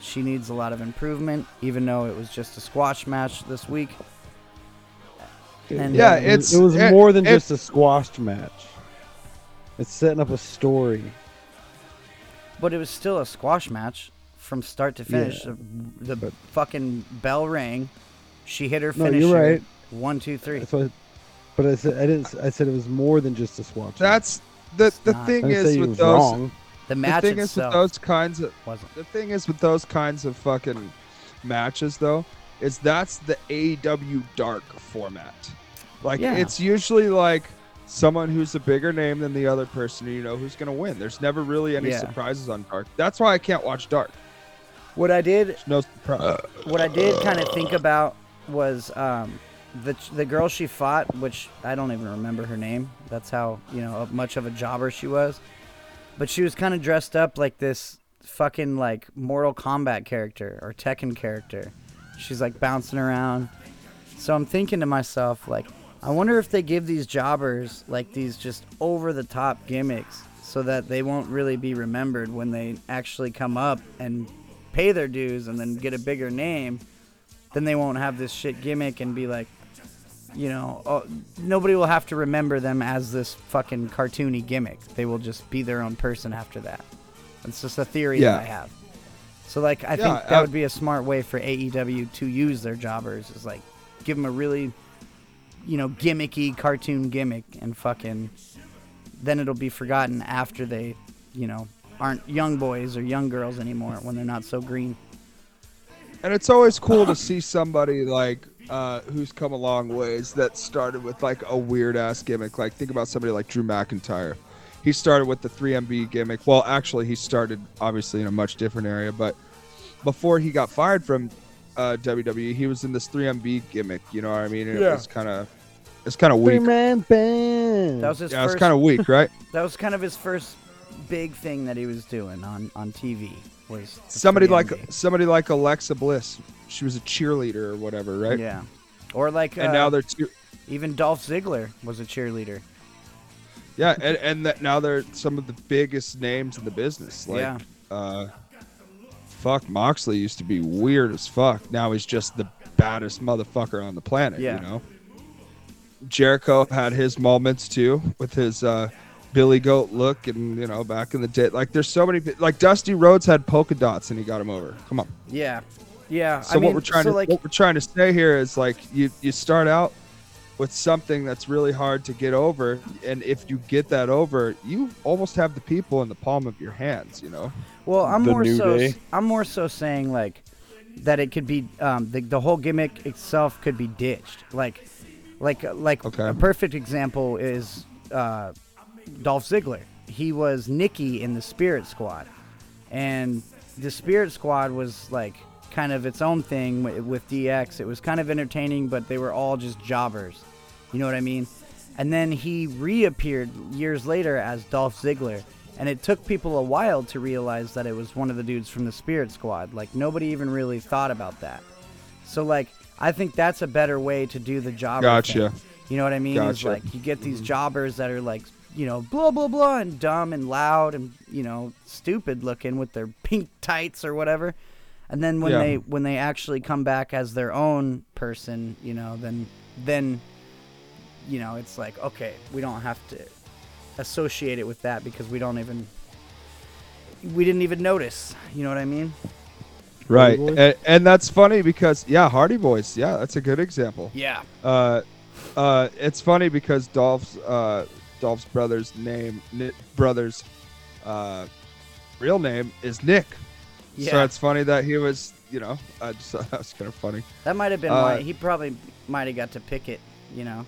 [SPEAKER 4] she needs a lot of improvement, even though it was just a squash match this week. And
[SPEAKER 2] Yeah,
[SPEAKER 3] It was-
[SPEAKER 2] it's-
[SPEAKER 3] it was
[SPEAKER 2] it-
[SPEAKER 3] more than
[SPEAKER 2] it-
[SPEAKER 3] just a squash match. It's setting up a story.
[SPEAKER 4] but it was still a squash match from start to finish.
[SPEAKER 3] Yeah,
[SPEAKER 4] the the fucking bell rang. She hit her
[SPEAKER 3] No,
[SPEAKER 4] finisher.
[SPEAKER 3] you're right.
[SPEAKER 4] One, two, three.
[SPEAKER 3] That's what, but I said I didn't. I said it was more than just a swap.
[SPEAKER 2] That's the the
[SPEAKER 4] not.
[SPEAKER 3] I
[SPEAKER 2] thing
[SPEAKER 3] didn't say
[SPEAKER 2] is with
[SPEAKER 3] was
[SPEAKER 2] those.
[SPEAKER 3] wrong.
[SPEAKER 4] The match The
[SPEAKER 2] thing is with those kinds of
[SPEAKER 4] wasn't.
[SPEAKER 2] the thing is with those kinds of fucking matches though is that's the AEW dark format. Like
[SPEAKER 4] Yeah.
[SPEAKER 2] it's usually like someone who's a bigger name than the other person, you know, who's gonna win. There's never really any
[SPEAKER 4] Yeah.
[SPEAKER 2] surprises on dark. That's why I can't watch dark.
[SPEAKER 4] What I did,
[SPEAKER 2] No surprise.
[SPEAKER 4] what I did kind of think about was um, the the girl she fought, which I don't even remember her name. That's how you know much of a jobber she was. But she was kind of dressed up like this fucking like Mortal Kombat character or Tekken character. She's like bouncing around. So I'm thinking to myself, like, I wonder if they give these jobbers like these just over the top gimmicks so that they won't really be remembered when they actually come up and pay their dues and then get a bigger name. Then they won't have this shit gimmick and be like, you know, oh, nobody will have to remember them as this fucking cartoony gimmick. They will just be their own person after that. It's just a theory
[SPEAKER 2] Yeah.
[SPEAKER 4] that I have. So like I
[SPEAKER 2] Yeah,
[SPEAKER 4] think that
[SPEAKER 2] uh,
[SPEAKER 4] would be a smart way for AEW to use their jobbers is like give them a really you know gimmicky cartoon gimmick and fucking then it'll be forgotten after they you know aren't young boys or young girls anymore when they're not so green.
[SPEAKER 2] And it's always cool to see somebody like uh, who's come a long ways that started with like a weird ass gimmick. Like think about somebody like Drew McIntyre. He started with the 3MB gimmick. Well, actually, he started obviously in a much different area, but before he got fired from uh, WWE, he was in this 3MB gimmick. You know what I mean? And
[SPEAKER 4] Yeah.
[SPEAKER 2] It was kind of it's kind of weak.
[SPEAKER 3] Three
[SPEAKER 2] weak.
[SPEAKER 3] man band.
[SPEAKER 4] That was his
[SPEAKER 2] Yeah,
[SPEAKER 4] first
[SPEAKER 2] it's kind of weak, right?
[SPEAKER 4] That was kind of his first big thing that he was doing on on TV was
[SPEAKER 2] somebody
[SPEAKER 4] 3MB.
[SPEAKER 2] like somebody like Alexa Bliss. She was a cheerleader or whatever, right?
[SPEAKER 4] Yeah. Or like
[SPEAKER 2] And
[SPEAKER 4] uh,
[SPEAKER 2] now they're two,
[SPEAKER 4] even Dolph Ziggler was a cheerleader.
[SPEAKER 2] Yeah, and, and that now they're some of the biggest names in the business. Like,
[SPEAKER 4] Yeah.
[SPEAKER 2] uh, fuck, Moxley used to be weird as fuck. Now he's just the baddest motherfucker on the planet.
[SPEAKER 4] Yeah.
[SPEAKER 2] You know. Jericho had his moments too with his uh, Billy Goat look, and you know, back in the day, like there's so many. Like Dusty Rhodes had polka dots, and he got him over. Come on.
[SPEAKER 4] Yeah. Yeah.
[SPEAKER 2] So
[SPEAKER 4] I mean,
[SPEAKER 2] what we're trying
[SPEAKER 4] so
[SPEAKER 2] to
[SPEAKER 4] like
[SPEAKER 2] what we're trying to say here is like you you start out with something that's really hard to get over, and if you get that over, you almost have the people in the palm of your hands. You know.
[SPEAKER 4] Well, I'm
[SPEAKER 2] The
[SPEAKER 4] more so
[SPEAKER 2] Day.
[SPEAKER 4] I'm more so saying like that it could be um, the the whole gimmick itself could be ditched. Like like like a perfect example is uh, Dolph Ziggler. He was Nicky in the Spirit Squad, and the Spirit Squad was like kind of its own thing wi- with DX. It was kind of entertaining, but they were all just jobbers. You know what I mean? And then he reappeared years later as Dolph Ziggler. And it took people a while to realize that it was one of the dudes from the Spirit Squad. Like, nobody even really thought about that. So, like, I think that's a better way to do the job.
[SPEAKER 2] Gotcha.
[SPEAKER 4] thing. You know what I mean?
[SPEAKER 2] Gotcha.
[SPEAKER 4] like, you get these mm-hmm. jobbers that are, like, you know, blah, blah, blah, and dumb and loud and, you know, stupid looking with their pink tights or whatever. And then when
[SPEAKER 2] Yeah.
[SPEAKER 4] they when they actually come back as their own person, you know, then then you know, it's like, okay, we don't have to associate it with that because we don't even we didn't even notice. You know what I mean?
[SPEAKER 2] Right, and, and that's funny because yeah, Hardy Boys, yeah, that's a good example.
[SPEAKER 4] Yeah.
[SPEAKER 2] Uh, uh, it's funny because Dolph's uh, Dolph's brother's name, Nick brother's uh, real name is Nick. So it's funny that he was, you know, I just thought that was kind of funny.
[SPEAKER 4] That might have been
[SPEAKER 2] Uh,
[SPEAKER 4] why he probably might have got to pick it, you know.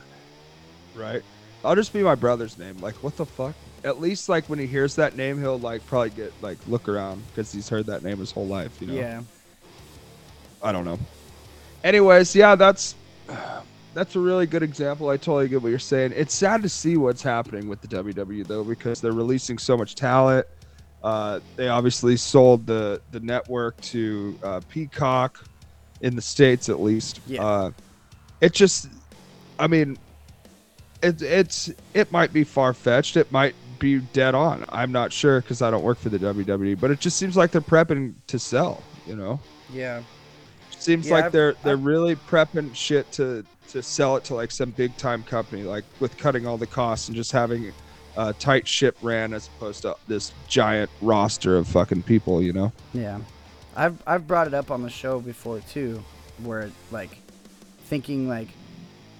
[SPEAKER 2] Right. I'll just be my brother's name. Like, what the fuck? At least, like, when he hears that name, he'll, like, probably get, like, look around because he's heard that name his whole life, you know?
[SPEAKER 4] Yeah.
[SPEAKER 2] I don't know. Anyways, yeah, that's that's a really good example. I totally get what you're saying. It's sad to see what's happening with the WWE though, because they're releasing so much talent. Uh, they obviously sold the the network to uh, Peacock in the states, at least.
[SPEAKER 4] Yeah.
[SPEAKER 2] Uh, it just, I mean, it, it's it might be far fetched. It might be dead on. I'm not sure because I don't work for the WWE, but it just seems like they're prepping to sell. You know
[SPEAKER 4] Yeah.
[SPEAKER 2] seems
[SPEAKER 4] Yeah,
[SPEAKER 2] like
[SPEAKER 4] I've-
[SPEAKER 2] they're they're really prepping shit to to sell it to like some big time company like with cutting all the costs and just having a tight ship ran as opposed to this giant roster of fucking people you know
[SPEAKER 4] Yeah. I've I've brought it up on the show before too, where like thinking like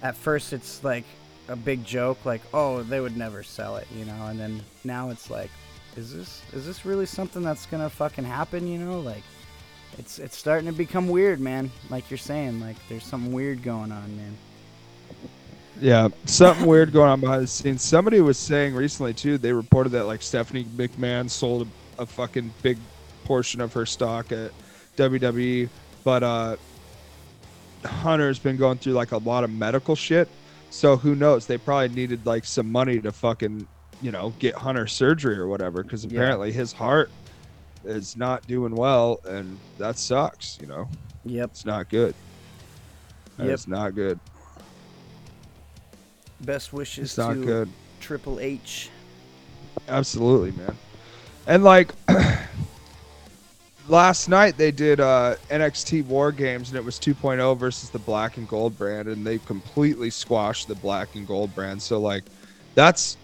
[SPEAKER 4] at first it's like a big joke, like oh they would never sell it, you know, and then now it's like, is this is this really something that's gonna fucking happen, you know, like. It's, it's starting to become weird, man. Like you're saying, like there's something weird going on, man.
[SPEAKER 2] Yeah, something weird going on behind the scenes. Somebody was saying recently too. They reported that like Stephanie McMahon sold a, a fucking big portion of her stock at WWE, but uh, Hunter's been going through like a lot of medical shit. So who knows? They probably needed like some money to fucking you know get Hunter surgery or whatever because
[SPEAKER 4] Yeah.
[SPEAKER 2] apparently his heart is not doing well, and that sucks. You know.
[SPEAKER 4] Yep.
[SPEAKER 2] It's not good.
[SPEAKER 4] Yep.
[SPEAKER 2] It's not good.
[SPEAKER 4] Best wishes
[SPEAKER 2] It's not
[SPEAKER 4] to
[SPEAKER 2] good.
[SPEAKER 4] Triple H.
[SPEAKER 2] Absolutely, man. And like last night they did uh NXT War Games and it was 2.0 versus the Black and Gold brand and they completely squashed the Black and Gold brand. So like that's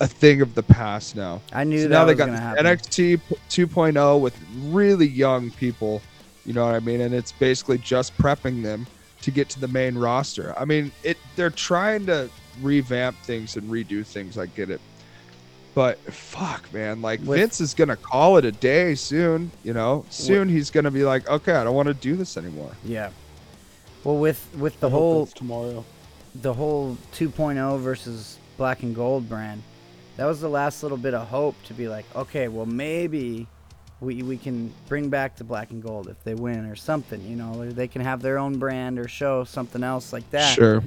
[SPEAKER 2] a thing of the past now.
[SPEAKER 4] I knew
[SPEAKER 2] so
[SPEAKER 4] that
[SPEAKER 2] now they
[SPEAKER 4] was
[SPEAKER 2] got
[SPEAKER 4] gonna happen.
[SPEAKER 2] NXT 2.0 with really young people, you know what I mean? And it's basically just prepping them to get to the main roster. I mean, it they're trying to revamp things and redo things. I get it. But fuck, man, like
[SPEAKER 4] With-
[SPEAKER 2] Vince is gonna call it a day soon. You know, soon he's gonna be like, okay, I don't want to do this anymore.
[SPEAKER 4] Yeah. Well, with with the
[SPEAKER 3] I
[SPEAKER 4] whole
[SPEAKER 3] tomorrow.
[SPEAKER 4] the whole 2.0 versus Black and Gold brand, that was the last little bit of hope to be like, okay, well maybe we we can bring back the Black and Gold if they win or something, you know, or they can have their own brand or show something else like that.
[SPEAKER 2] Sure.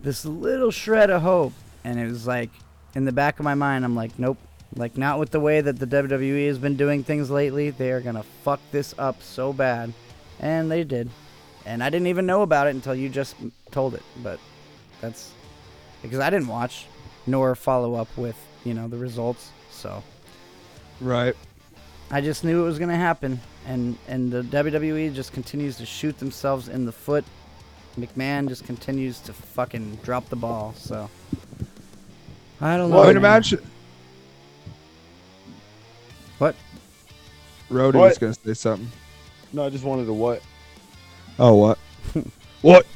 [SPEAKER 4] This little shred of hope, and it was like in the back of my mind, I'm like, nope. Like not with the way that the WWE has been doing things lately. They are gonna fuck this up so bad, and they did. And I didn't even know about it until you just told it. But that's because I didn't watch nor follow up with you know the results. So
[SPEAKER 2] Right.
[SPEAKER 4] I just knew it was gonna happen, and and the WWE just continues to shoot themselves in the foot. McMahon just continues to fucking drop the ball. So I don't know.
[SPEAKER 2] I mean, imagine.
[SPEAKER 4] What?
[SPEAKER 3] Roadie
[SPEAKER 2] was gonna say something.
[SPEAKER 3] No, I just wanted to what?
[SPEAKER 2] Oh, what? what?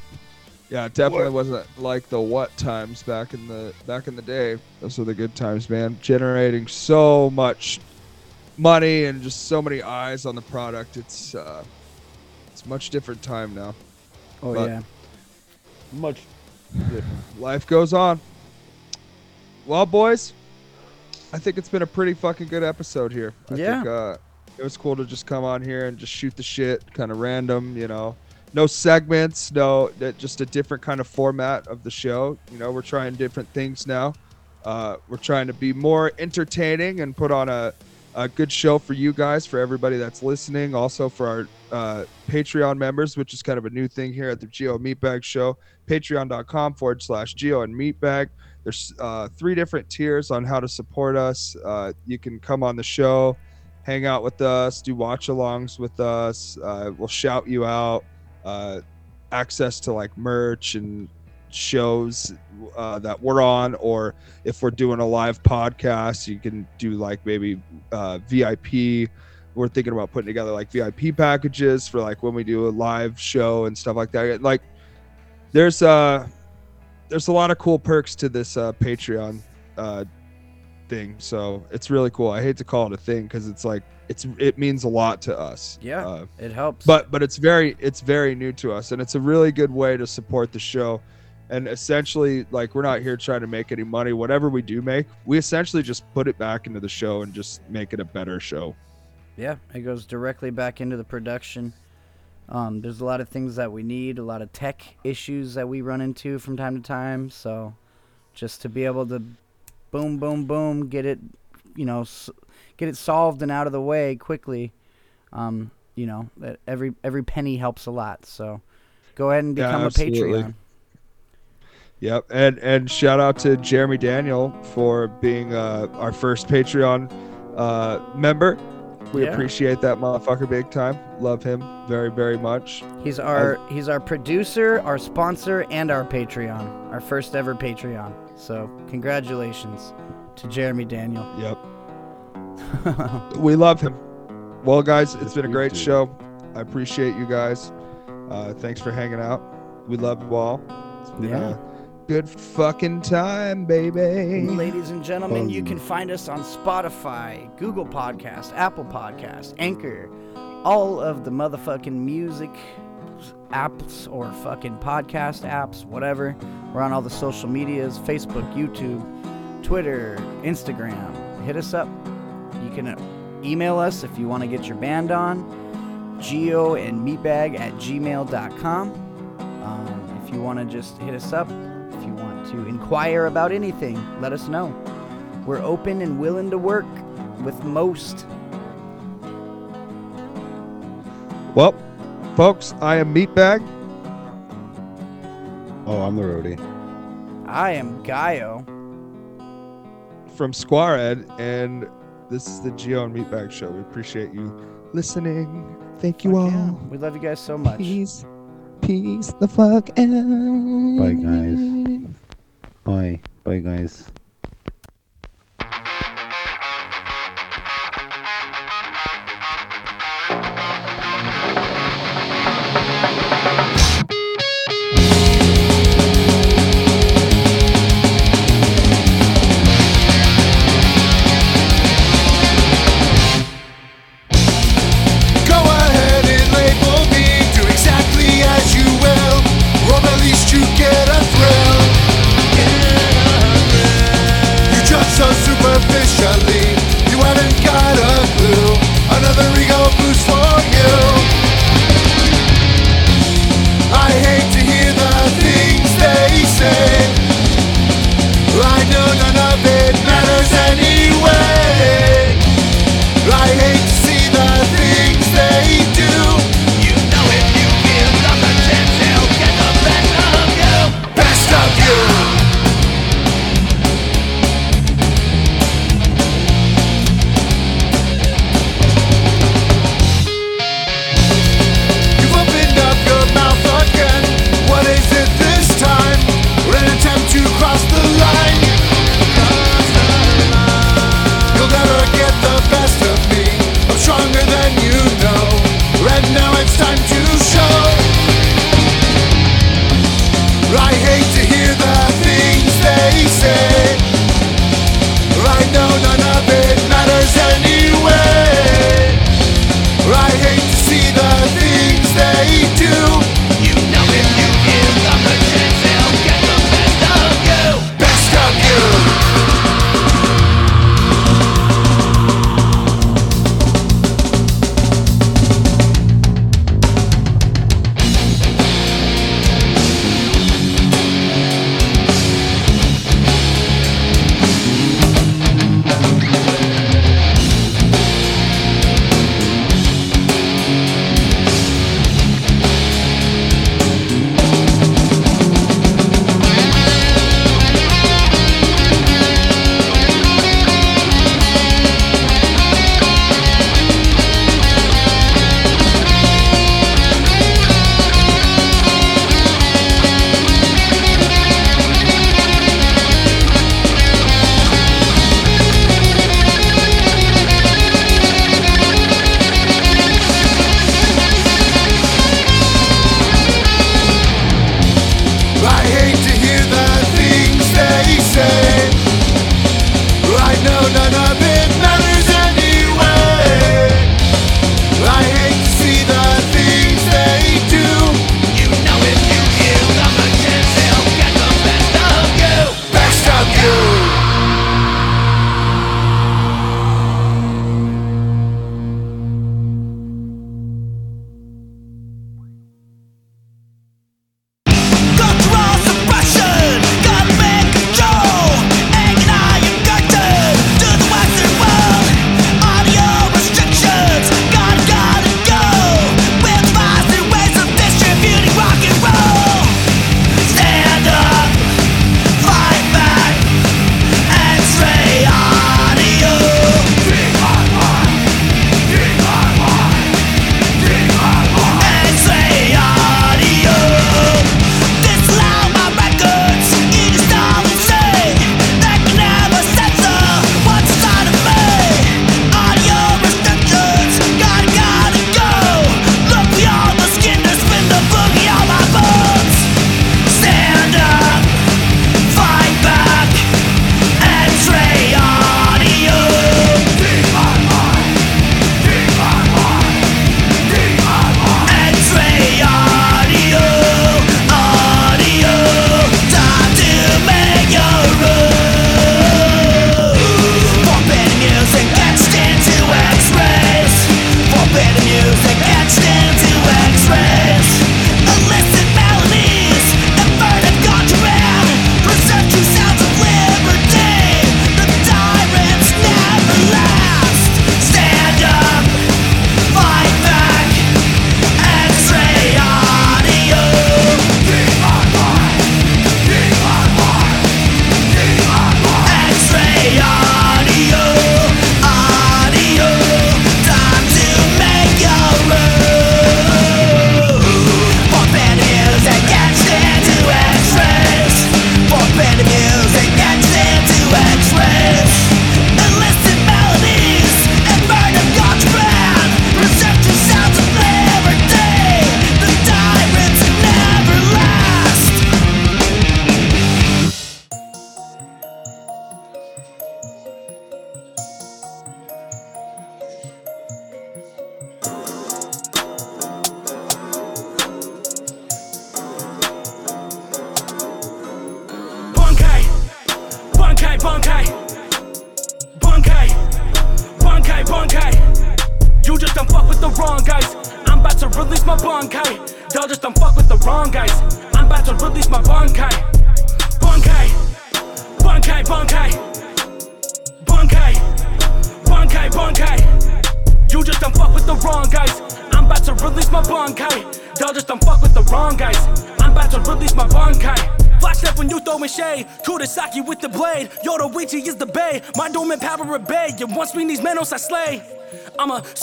[SPEAKER 2] Yeah, it definitely wasn't like the what times back in the back in the day. Those were the good times, man. Generating so much money and just so many eyes on the product. It's uh, it's a much different time now.
[SPEAKER 4] Oh
[SPEAKER 2] But
[SPEAKER 4] yeah.
[SPEAKER 3] Much different.
[SPEAKER 2] Life goes on. Well, boys, I think it's been a pretty fucking good episode here. I
[SPEAKER 4] Yeah.
[SPEAKER 2] think uh, it was cool to just come on here and just shoot the shit, kind of random, you know. No segments, no, just a different kind of format of the show. You know, we're trying different things now. Uh, we're trying to be more entertaining and put on a, a good show for you guys, for everybody that's listening, also for our uh, Patreon members, which is kind of a new thing here at the Gio Meatbag Show. Patreon.com forward slash Gio and Meatbag. There's uh, three different tiers on how to support us. Uh, you can come on the show, hang out with us, do watch alongs with us. Uh, we'll shout you out. Uh, access to like merch and shows uh, that we're on, or if we're doing a live podcast, you can do like maybe uh, VIP. We're thinking about putting together like VIP packages for like when we do a live show and stuff like that. Like, there's uh there's a lot of cool perks to this uh, Patreon uh, thing, so it's really cool. I hate to call it a thing because it's like it's it means a lot to us.
[SPEAKER 4] Yeah,
[SPEAKER 2] Uh,
[SPEAKER 4] it helps.
[SPEAKER 2] but but it's very it's very new to us and it's a really good way to support the show and essentially like we're not here trying to make any money whatever we do make we essentially just put it back into the show and just make it a better show
[SPEAKER 4] Yeah, it goes directly back into the production. Um, there's a lot of things that we need, a lot of tech issues that we run into from time to time. So, just to be able to, boom, boom, boom, get it, you know, s- get it solved and out of the way quickly. Um, you know, every every penny helps a lot. So, go ahead and
[SPEAKER 2] Yeah,
[SPEAKER 4] become a
[SPEAKER 2] absolutely.
[SPEAKER 4] Patreon.
[SPEAKER 2] yep and and shout out to jeremy daniel for being uh, our first patreon uh, member we
[SPEAKER 4] Yeah.
[SPEAKER 2] appreciate that motherfucker big time love him very very much
[SPEAKER 4] He's our he's our producer, our sponsor, and our Patreon. Our first ever Patreon. So congratulations to Jeremy Daniel.
[SPEAKER 2] Yep. we love him. Well, guys, it's been a great
[SPEAKER 3] do.
[SPEAKER 2] show. I appreciate you guys. Uh, thanks for hanging out. We love you all. It's been
[SPEAKER 4] Yeah.
[SPEAKER 2] a good fucking time, baby.
[SPEAKER 4] Ladies and gentlemen, you can find us on Spotify, Google Podcast, Apple Podcast, Anchor, all of the motherfucking music apps or fucking podcast apps, whatever. We're on all the social medias Facebook, YouTube, Twitter, Instagram. Hit us up. You can email us if you want to get your band on. Gio and meatbag at gmail.com. Um, if you want to just hit us up, if you want to inquire about anything, let us know. We're open and willing to work with most.
[SPEAKER 2] Well, folks, I am Meatbag.
[SPEAKER 3] Oh, I'm the roadie.
[SPEAKER 4] I am Gio.
[SPEAKER 2] from Skulldrug, and this is the Gio and Meatbag Show. We appreciate you listening. Thank you all.
[SPEAKER 4] We love you guys so much.
[SPEAKER 2] Peace. Peace the fuck out.
[SPEAKER 3] Bye, guys. Bye. Bye, guys.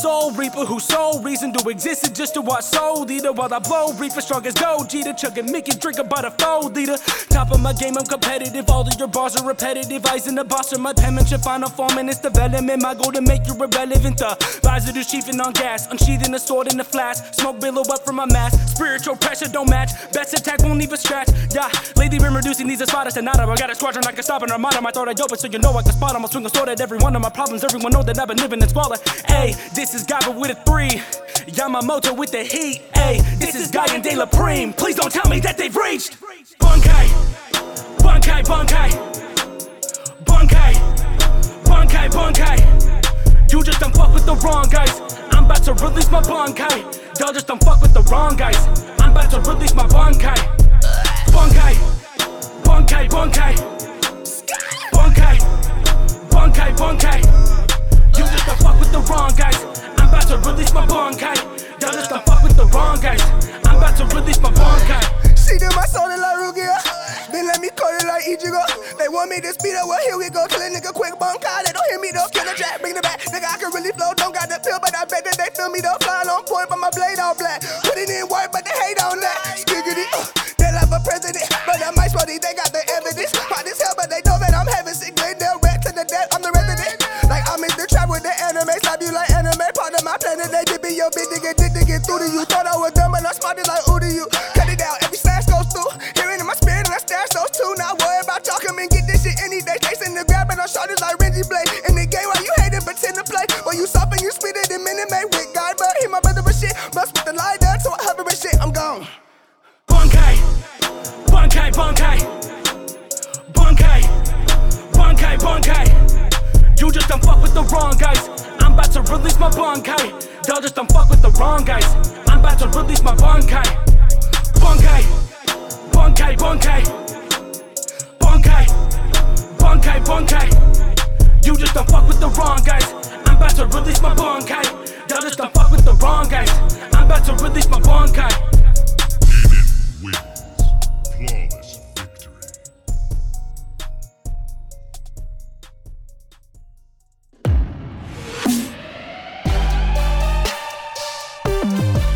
[SPEAKER 14] Soul reaper whose sole reason to exist is just to watch soul leader. While I blow reaper strong as gold chugging Mickey drink about a fold leader top of my game I'm competitive. All of your bars are repetitive. Eyes in the boss of my penmanship final form and its development. My goal to make you irrelevant. The visor to chiefing on gas. Unsheathing a sword in the flash. Smoke billow up from my mask. Spiritual pressure don't match. Best attack won't leave a scratch. Yeah lately been reducing these espadas to nada. I got a squadron I can stop an armada my throat I open so you know I can spot 'em. I'll swing a sword at every one of my problems. Everyone know that I've been living in squalor. Hey, this is Gaba with a three. Yamamoto with the heat. Hey, this is Guy and De La Prime. Please don't tell me that they've reached. Bankai. Bankai, Bankai. Bankai. Bankai, Bankai. You just don't fuck with the wrong guys. I'm about to release my Bankai. Y'all just don't fuck with the wrong guys. I'm about to release my Bankai. Bankai. Bankai, Bankai. Bankai. Bankai, Bankai. You just don't fuck with the wrong guys. I'm about to release my bankai. Y'all just don't fuck with the wrong guys. I'm about to release my bankai.
[SPEAKER 15] She did my soul like Rukia. Then let me call it like Ichigo. They want me to speed up, well, here we go. Kill a nigga quick, bankai. They don't hear me though. Kill the jack, bring the back. Nigga, I can really flow. Don't got the pill, but I bet that they feel me though. Flying on point, but my blade all black. Put it in work, but they hate on that. Skiggity, uh, they love a president. But I might swear they got the evidence. Hot as hell, but they know that I'm having sick. They'll rat to the death. I'm the resident. Like I'm in the trap with the anime. Slap you like anime. Part of my planet. They did be your to get dick to get through to you. Thought I was dumb, but I spotted like ooh to you. Those. Not worry about come and get this shit any day. Chasing the grab and I'm shorty like Reggie Blade. In the game while you hating, pretend to play. When you soft and you spit it in a minute made with God, but he my brother but shit. Must with the lighter, so I hover and shit. I'm gone.
[SPEAKER 14] Bankai. Bankai, Bankai. Bankai. Bankai, Bankai. You just don't fuck with the wrong guys. I'm about to release my bankai. Y'all just don't fuck with the wrong guys. I'm about to release my bankai. Bankai. Bankai, Bankai. Bankai, Bankai. You just don't fuck with the wrong guys. I'm about to release my bankai. Y'all just don't fuck with the wrong guys. I'm about to release my
[SPEAKER 9] bankai.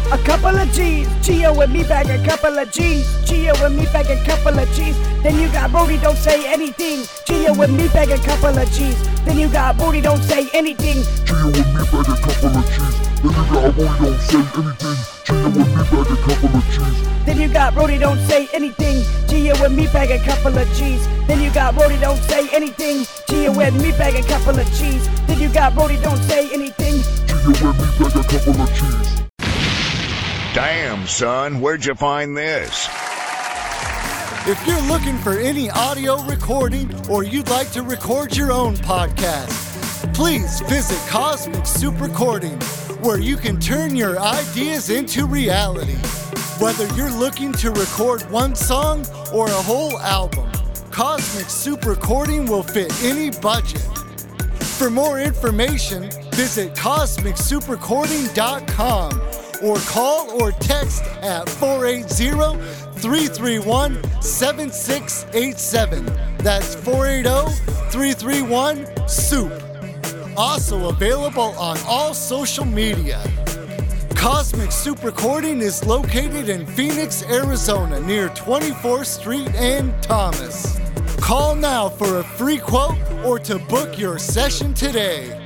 [SPEAKER 4] A couple of G's, Gio and me bag a couple of G's, Gio and me bag a couple of G's. Then you got Roadie, don't say anything. Gio and me bag a couple of G's. Then you got Roadie, don't say anything.
[SPEAKER 9] Gio with me bag a couple of cheese. Then you got Roy, don't say anything. Gio with me bag a couple of cheese.
[SPEAKER 4] Then you got Roadie, don't say anything. Gio and me bag a couple of G's. Then you got Roadie, don't say anything. Gio and me bag a couple of G's. Then you got Roadie, don't say anything.
[SPEAKER 9] Gio with me bag a couple of cheese.
[SPEAKER 16] Damn, son, where'd you find this?
[SPEAKER 8] If you're looking for any audio recording or you'd like to record your own podcast, please visit Cosmic Soup Recording, where you can turn your ideas into reality. Whether you're looking to record one song or a whole album, Cosmic Soup Recording will fit any budget. For more information, visit cosmicsouprecording.com or call or text at 480 331 7687. That's 480 331 SOUP. Also available on all social media. Cosmic Soup Recording is located in Phoenix, Arizona, near 24th Street and Thomas. Call now for a free quote or to book your session today.